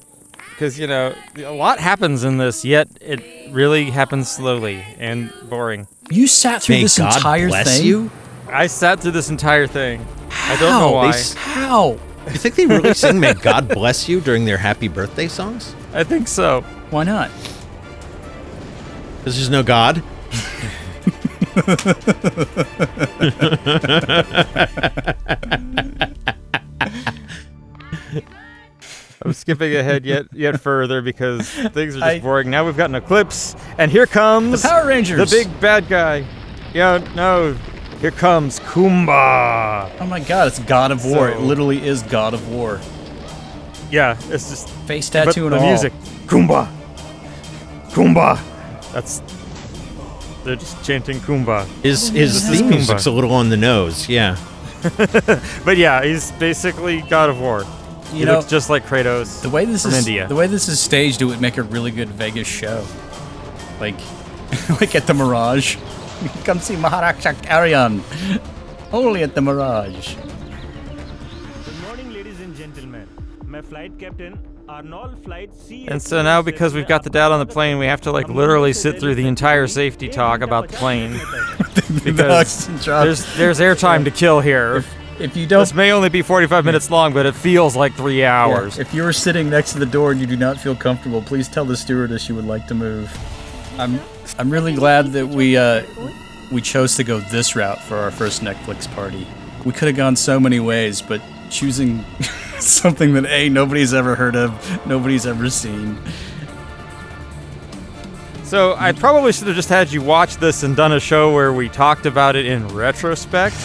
because you know a lot happens in this. Yet it really happens slowly and boring. You sat through May this God entire bless thing? you. I sat through this entire thing. I don't know why. They How? You think they really sing "May God bless you" during their happy birthday songs? I think so. Why not? Because there's no God. I'm skipping ahead yet yet further because things are just I- boring. Now we've got an eclipse, and here comes The Power Rangers. the big bad guy. Yeah, no, here comes Kumba. Oh my god, it's God of War. it literally is God of War. Yeah, it's just Face but tattoo and the all. music. Kumba, Kumba. That's they're just chanting Kumba. His oh his This is theme music's a little on the nose. Yeah. But yeah, he's basically God of War. You he know, looks just like Kratos the way this from is India. the way this is staged, it would make a really good Vegas show. Like, like at the Mirage. Come see Maharaja Aryan. Only at the Mirage. Good morning, ladies and gentlemen. My flight captain, Arnold Flight C. And so now, because we've got the dad on the plane, we have to like literally sit through the entire safety talk about the plane because there's there's airtime to kill here. If you don't, This may only be 45 minutes long, but it feels like three hours. if you are sitting next to the door and you do not feel comfortable, please tell the stewardess you would like to move. I'm I'm really glad that we uh, we chose to go this route for our first Netflix party. We could have gone so many ways, but choosing something that a nobody's ever heard of, nobody's ever seen. So I probably should have just had you watch this and done a show where we talked about it in retrospect.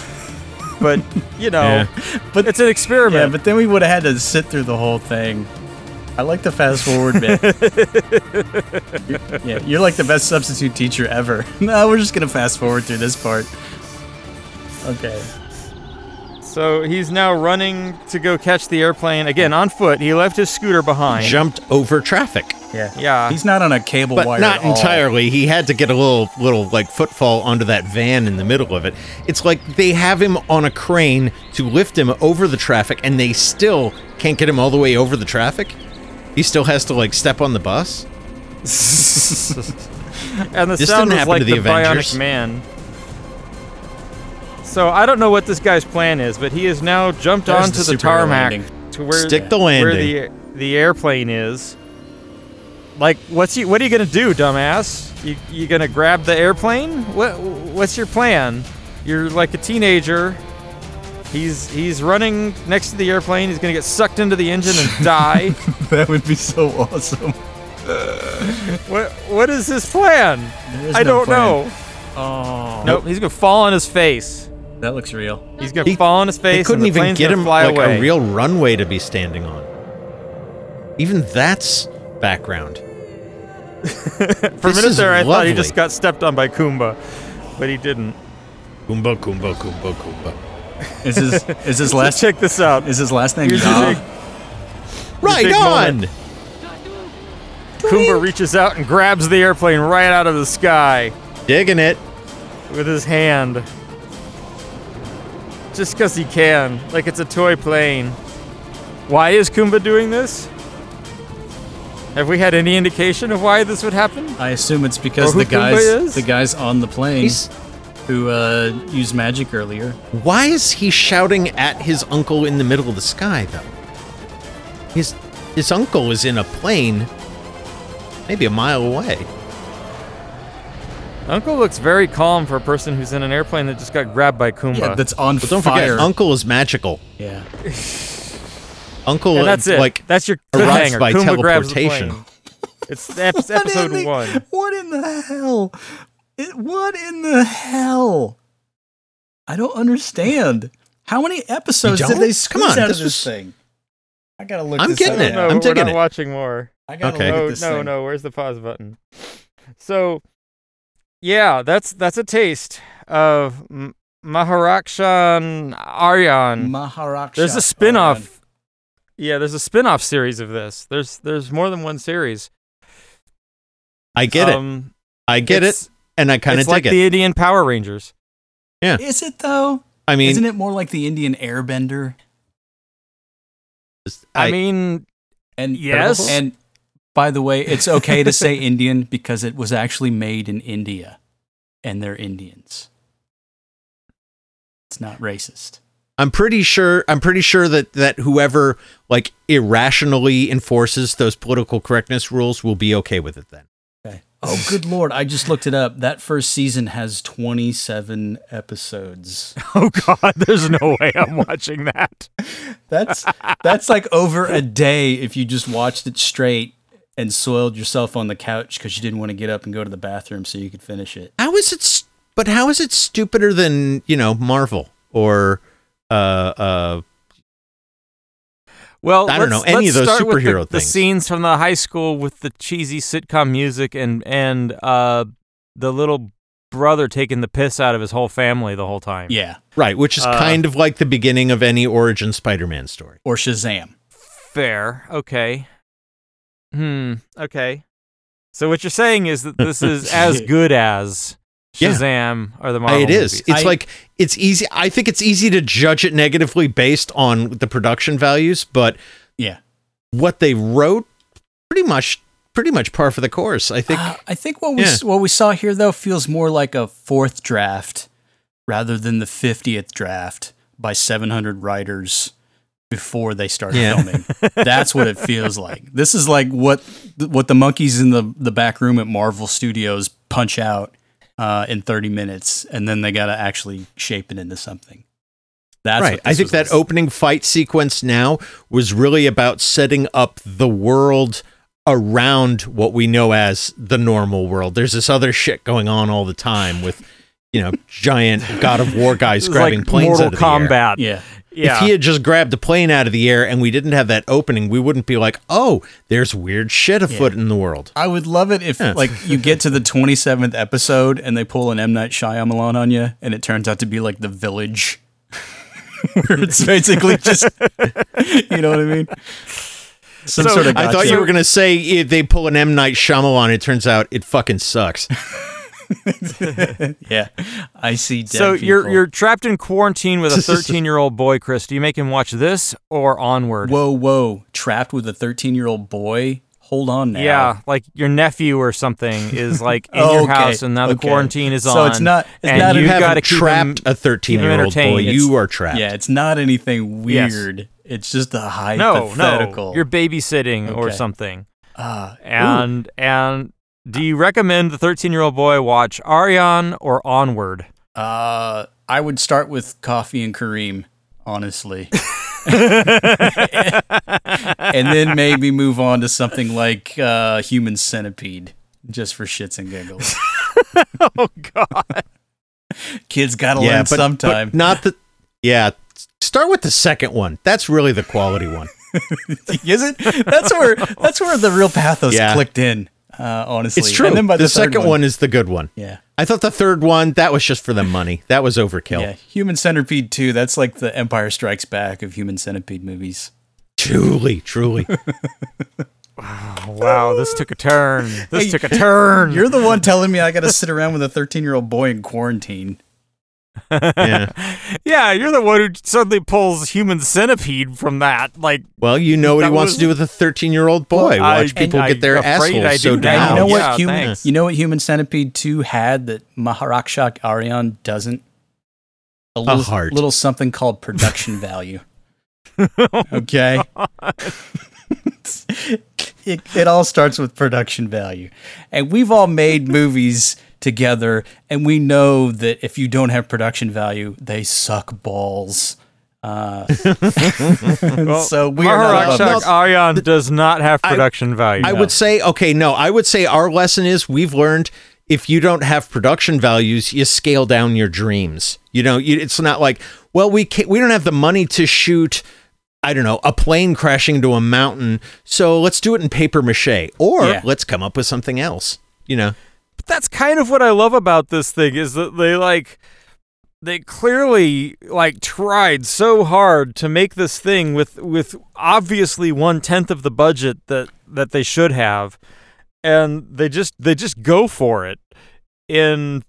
But you know, Yeah. but it's an experiment. Yeah, but then we would have had to sit through the whole thing. I like the fast forward bit. You're- yeah, you're like the best substitute teacher ever. No, we're just gonna fast forward through this part. Okay. so he's now running to go catch the airplane again on foot. He left his scooter behind. Jumped over traffic. Yeah. Yeah. He's not on a cable But wire. not at all. entirely. He had to get a little little like footfall onto that van in the middle of it. It's like they have him on a crane to lift him over the traffic and they still can't get him all the way over the traffic. He still has to like step on the bus. and the This sound didn't was like to the the, Bionic Man. So I don't know what this guy's plan is, but he has now jumped There's onto the the, tarmac landing. to where Stick the where the the airplane is. Like, what's he? What are you gonna do, dumbass? You you gonna grab the airplane? What What's your plan? You're like a teenager. He's he's running next to the airplane. He's gonna get sucked into the engine and die. that would be so awesome. what What is his plan? There is I no don't plan. know. Oh. Nope, he's gonna fall on his face. That looks real. He's gonna fall on his face. They couldn't and the even get him fly like away. a real runway to be standing on. Even that's background. For a This minute is there, I thought he just got stepped on by Kumba, but he didn't. Kumba, kumba, kumba, kumba. Is his is his last Check this out. is his last name Here's the Ya? big- Right big on. moment. Kumba reaches out and grabs the airplane right out of the sky Digging it. with his hand. Just because he can. Like it's a toy plane. Why is Kumba doing this? Have we had any indication of why this would happen? I assume it's because Or who the guys is? the guys on the plane He's, who uh, used magic earlier. why is he shouting at his uncle in the middle of the sky, though? His his uncle is in a plane, maybe a mile away. Uncle looks very calm for a person who's in an airplane that just got grabbed by Kumba. Yeah, that's on But don't fire. forget, Uncle is magical. yeah. Uncle, and that's it. like that's your arrives cliffhanger. by Kumba grabs the teleportation. plane. It's that's episode in the- one. What in the hell? It, what in the hell? I don't understand. How many episodes did they squeeze Come on, out this of this was- thing? I gotta look. I'm this getting up. it. No, I'm we're not it. watching more. I gotta Okay. look No, this no, thing. no. Where's the pause button? So, yeah, that's that's a taste of M- Maharakshak Aryan. Maharaksha. There's a spin-off. Yeah, there's a spin-off series of this. There's there's more than one series. I get it. Um, I get it, it's- and I kind of It's dig like it. the Indian Power Rangers. Yeah. Is it though? I mean, Isn't it more like the Indian Airbender? I, mean, And Yes. And by the way, it's okay to say Indian because it was actually made in India, and they're Indians. It's not racist. I'm pretty sure. I'm pretty sure that that whoever like irrationally enforces those political correctness rules will be okay with it. Then Okay. Oh, good lord! I just looked it up. That first season has 27 episodes. oh god, there's no way I'm watching that. That's that's like over a day if you just watched it straight and soiled yourself on the couch because you didn't want to get up and go to the bathroom so you could finish it. how is it? s- But how is it stupider than you know Marvel or uh uh? Well, I don't know, any of those start with the- superhero the, things. scenes from the high school with the cheesy sitcom music and and uh, the little brother taking the piss out of his whole family the whole time. Yeah. Right, which is Uh, kind of like the beginning of any origin Spider-Man story. Or Shazam. Fair. Okay. Hmm. Okay. So what you're saying is that this is as good as Yeah. Shazam or the Marvel it is. movies. It's I- like it's easy. I think it's easy to judge it negatively based on the production values, but Yeah. what they wrote, pretty much, pretty much par for the course. I think. Uh, I think what we Yeah. what we saw here though feels more like a fourth draft rather than the 50th draft by 700 writers before they started Yeah. filming. That's what it feels like. This is like what what the monkeys in the the back room at Marvel Studios punch out uh, in 30 minutes and then they got to actually shape it into something. That's right. I think that like. opening fight sequence now was really about setting up the world around what we know as the normal world. There's this other shit going on all the time with, you know, giant God of War guys grabbing like planes Mortal out of the air. Kombat. Yeah. Yeah. If he had just grabbed a plane out of the air and we didn't have that opening, we wouldn't be like, "Oh, there's weird shit afoot in the world." I would love it if Yeah. like you get to the 27th episode and they pull an M Night Shyamalan on you, and it turns out to be like The Village, where it's basically just you know what I mean. Some So, sort of. I thought you were gonna say if they pull an M Night Shyamalan, it turns out it fucking sucks. yeah, I see. Dead so you're people. you're trapped in quarantine with a 13 year old boy, Chris. Do you make him watch this or Onward? whoa whoa trapped with a 13 year old boy. Hold on now. Yeah, like your nephew or something is like in Oh, your okay, house, and now the okay. quarantine is So on. So it's not- it's and not you've got to keep trapped him, a 13 year old boy. entertained. You are trapped. Yeah, it's not anything Yes. weird. It's just a hypothetical. no, you're babysitting or Okay. something. Ah, ooh. And and do you recommend the 13 year old boy watch Aryan or Onward? Uh, I would start with Coffee and Kareem, honestly. and then maybe move on to something like uh, Human Centipede, just for shits and giggles. oh God. Kids gotta yeah, learn but, sometime. but not the. Yeah, start with the second one. That's really the quality one. Is it? That's where that's where the real pathos Yeah. clicked in. Uh, honestly, It's true. And then by the, the, third second one. is the good one. yeah, I thought the third one that was just for the money. That was overkill. yeah. Human Centipede two. That's like the Empire Strikes Back of Human Centipede movies. Truly, truly. Wow, wow, this took a turn. This Hey, took a turn. You're the one telling me I got to sit around with a 13 year old boy in quarantine. Yeah. yeah, you're the one who suddenly pulls human centipede from that. Like, Well, you know what That he wants was- to do with a 13 year old boy. Well, I- Watch people get their afraid I assholes so down. You know what Yeah, human thanks. you know what Human Centipede 2 had that Maharakshak Aryan doesn't? A little, heart. little something called production value. Oh, okay. it, it all starts with production value. And we've all made movies together and we know that if you don't have production value, they suck balls. Uh, so we are not above Maharakshak this. Does not have production value. I would say, okay, no, I would say our lesson is we've learned if you don't have production values, you scale down your dreams. You know, you, it's not like, well, we can't, we don't have the money to shoot. I don't know, a plane crashing into a mountain. So let's do it in paper mache, or Yeah. let's come up with something else. You know, But that's kind of what I love about this thing is that they like they clearly like tried so hard to make this thing with with obviously one tenth of the budget that that they should have, and they just they just go for it, and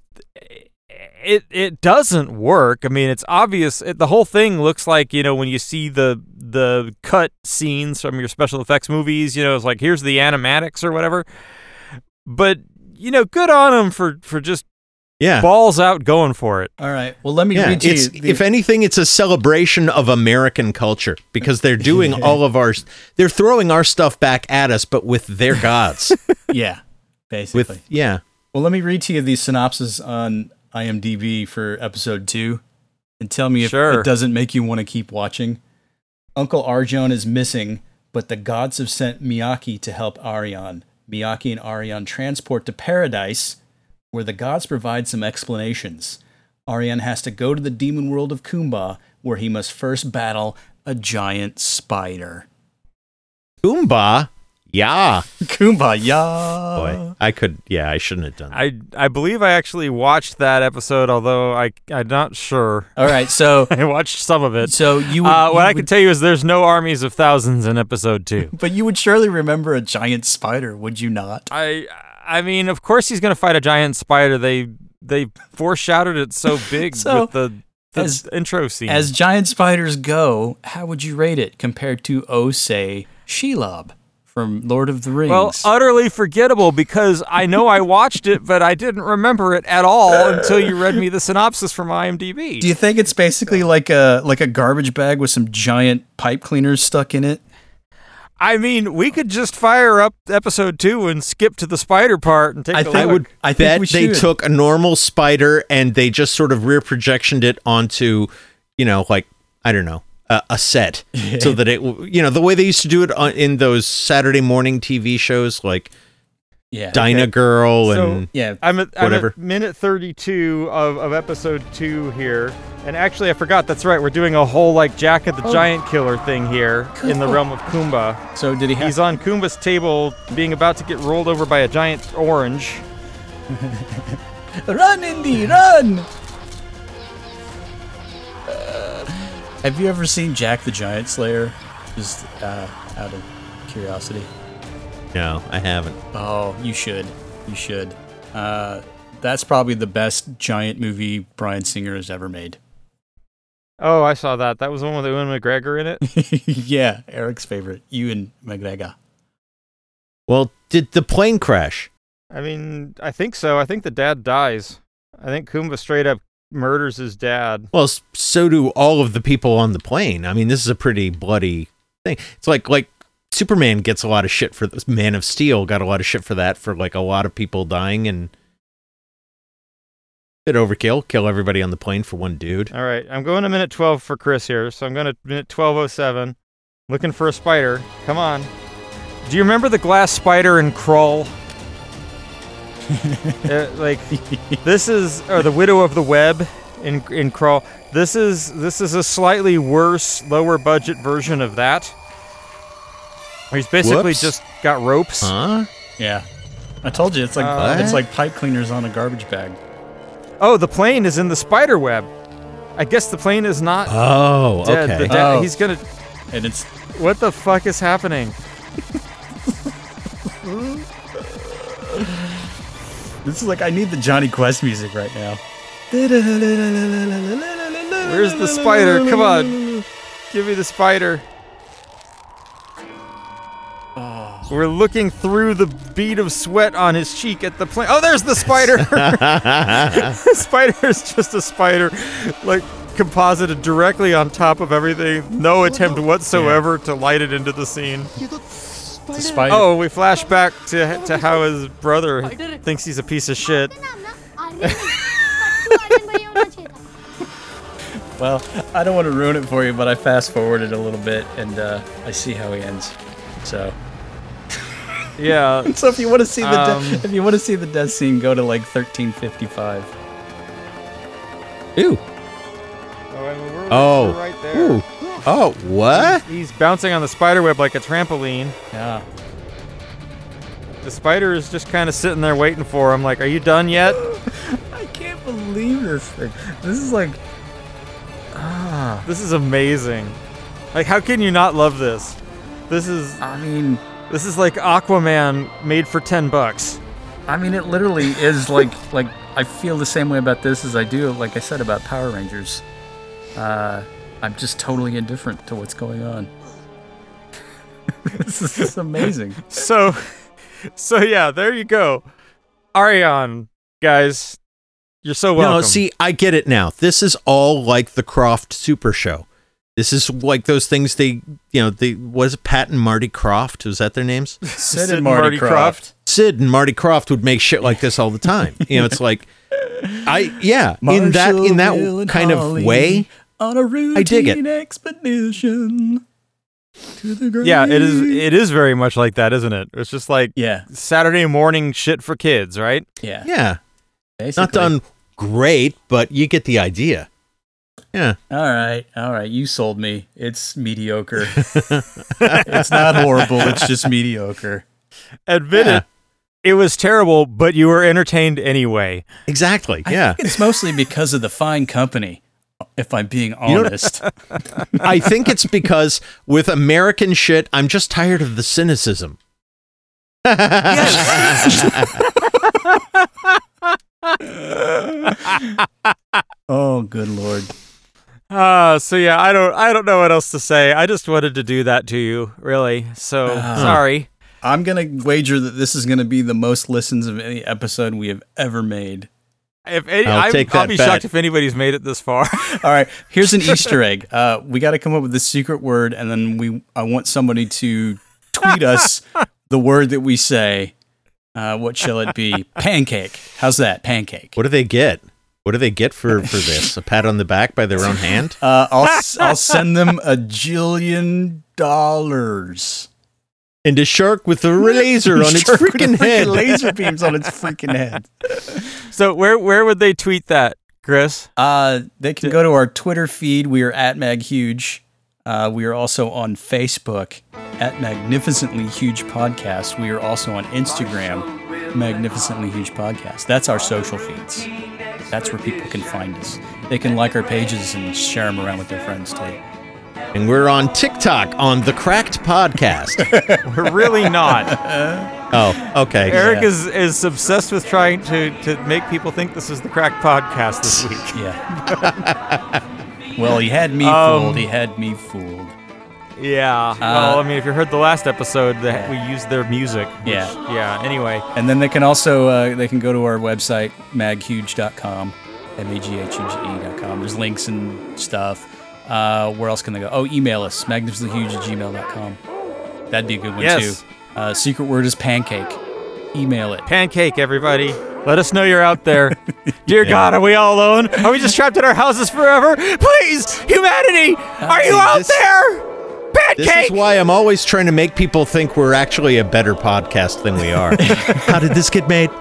it it doesn't work. I mean, it's obvious. It, the whole thing looks like you know when you see the the cut scenes from your special effects movies. You know, it's like here's the animatics or whatever. But you know, good on them for for just yeah. balls out going for it. All right. Well, let me Yeah, read to you. the- if anything, it's a celebration of American culture because they're doing all of our, they're throwing our stuff back at us, but with their gods. yeah, basically. with yeah, well, let me read to you the synopsis on IMDb for episode two, and tell me if Sure. it doesn't make you want to keep watching. Uncle Arjun is missing, but the gods have sent Miyaki to help Aryan. Miyaki and Aryan transport to paradise, where the gods provide some explanations. Aryan has to go to the demon world of Kumba, where he must first battle a giant spider. Kumba, yeah. Kumba, yeah. Boy, I could, yeah, I shouldn't have done. That. I I believe I actually watched that episode, although I I'm not sure. All right, so I watched some of it. so you would, uh, what you I would- can tell you is there's no armies of thousands in episode two. But you would surely remember a giant spider, would you not? I I mean, of course he's gonna fight a giant spider. They they foreshadowed it so big So, with the the as- intro scene. As giant spiders go, how would you rate it compared to Osei Shelob from Lord of the Rings? well, utterly forgettable because I know I watched it, but I didn't remember it at all until you read me the synopsis from IMDb. do you think it's basically like a like a garbage bag with some giant pipe cleaners stuck in it? I mean, we could just fire up episode two and skip to the spider part and take I a think- look. I would I think bet we they took a normal spider and they just sort of rear projectioned it onto, you know, like I don't know, a, a set, so that it, you know, the way they used to do it on, in those Saturday morning TV shows like Yeah. Dyna Girl So- and Yeah. I'm at, I'm at minute 32 of, of episode 2 here. And actually, I forgot. That's right. We're doing a whole, like, Jack of the Oh. Giant Killer thing here in the realm of Kumba. So did he have He's on Kumba's table being about to get rolled over by a giant orange. Run, Indy, run! Uh, have you ever seen Jack the Giant Slayer? Just uh, out of curiosity. no, I haven't. Oh, you should. You should. Uh, that's probably the best giant movie Bryan Singer has ever made. Oh, I saw that. That was the one with Ewan McGregor in it. yeah, Eric's favorite. You and McGregor. Well, did the plane crash? I mean, I think so. I think the dad dies. I think Kumba straight up murders his dad. Well, so do all of the people on the plane. I mean, this is a pretty bloody thing. It's like like Superman gets a lot of shit for this. Man of Steel got a lot of shit for that for like a lot of people dying and bit overkill. Kill everybody on the plane for one dude. All right, I'm going to minute 12 for Chris here. So I'm going to minute 1207. Looking for a spider. Come on. Do you remember the glass spider in Krull? Uh, like this is or the widow of the web in in Krull. This is this is a slightly worse, lower budget version of that. He's basically Whoops. just got ropes. Huh? Yeah. I told you it's like Uh, it's like pipe cleaners on a garbage bag. Oh, the plane is in the spider web. I guess the plane is not Oh, dead. okay. The da- Oh. He's gonna. And it's What the fuck is happening? this is like I need the Jonny Quest music right now. Where's the spider? Come on, give me the spider. Oh. We're looking through the bead of sweat on his cheek at the plane. Oh, there's the spider. the spider is just a spider, like composited directly on top of everything. No attempt whatsoever to light it into the scene. It's a spider. Oh, we flash back to to how his brother thinks he's a piece of shit. Well, I don't want to ruin it for you, but I fast forwarded a little bit and uh, I see how he ends. So, Yeah. so if you want to see the de- Um, if you want to see the death scene, go to like 1355. Ooh. Oh, I mean, we're, Oh. we're right there. Ooh. Oh, what? He's bouncing on the spider web like a trampoline. Yeah. The spider is just kind of sitting there waiting for him. Like, are you done yet? I can't believe this thing. This is like ah. This is amazing. Like, how can you not love this? This is I mean, this is like Aquaman made for ten bucks. I mean, it literally is like like I feel the same way about this as I do, like I said about Power Rangers. Uh, I'm just totally indifferent to what's going on. this is just amazing. So, so yeah, there you go. Aryan, guys, you're so welcome. No, see, I get it now. This is all like the Krofft Super Show. This is like those things they, you know, they was Pat and Marty Krofft? Was that their names? Sid, and Marty, Krofft. Sid and Marty Krofft would make shit like this all the time. You know, it's like, I yeah, in that in Marshall, Will, that and kind of Holly way. On a routine I dig it. expedition to the grave. yeah, it is. It is very much like that, isn't it? It's just like Yeah, Saturday morning shit for kids, right? yeah. Yeah, Basically. not done great, but you get the idea. Yeah, All right, all right. You sold me. It's mediocre. it's not horrible. It's just mediocre. Admit Yeah. it. It was terrible, but you were entertained anyway. exactly. I Yeah, think it's mostly because of the fine company. If I'm being know- honest. I think it's because with American shit, I'm just tired of the cynicism. oh, good lord. Uh, so yeah, I don't I don't know what else to say. I just wanted to do that to you, really. So Ah. sorry. I'm gonna wager that this is gonna be the most listens of any episode we have ever made. If any, I'll I'm- take I'll that be bet. shocked if anybody's made it this far. All right, here's an Easter egg. Uh, we got to come up with a secret word, and then we I want somebody to tweet us the word that we say. Uh, what shall it be? Pancake. How's that? Pancake. What do they get? What do they get for for this? A pat on the back by their own hand? Uh, I'll s- I'll send them a jillion dollars. And a shark with a laser on its Shark with freaking head. Laser beams on its freaking head. so where where would they tweet that, Chris? Uh, they can go to our Twitter feed. We are at MagHuge. Uh, we are also on Facebook at Magnificently Huge Podcast. We are also on Instagram, Magnificently Huge Podcast. That's our social feeds. That's where people can find us. They can like our pages and share them around with their friends too. And we're on TikTok on the Cracked Podcast. We're really not. oh, okay. Eric Yeah. is is obsessed with trying to to make people think this is the Crack Podcast this week. Yeah. well, he had me Um, fooled. He had me fooled. Yeah. well, I mean, if you heard the last episode, that we used their music. which- Yeah. Yeah. Anyway. And then they can also uh, they can go to our website maghuge.com, m a g h u g e.com. There's links and stuff. Uh, where else can they go? Oh, email us magnificentlyhuge at gmail.com. That'd be a good one Yes. too. Uh, secret word is pancake. Email it. Pancake, everybody. Let us know you're out there. Dear God, are we all alone? Are we just trapped in our houses forever? Please, humanity, are you See, out this- there? This is why I'm always trying to make people think we're actually a better podcast than we are. How did this get made?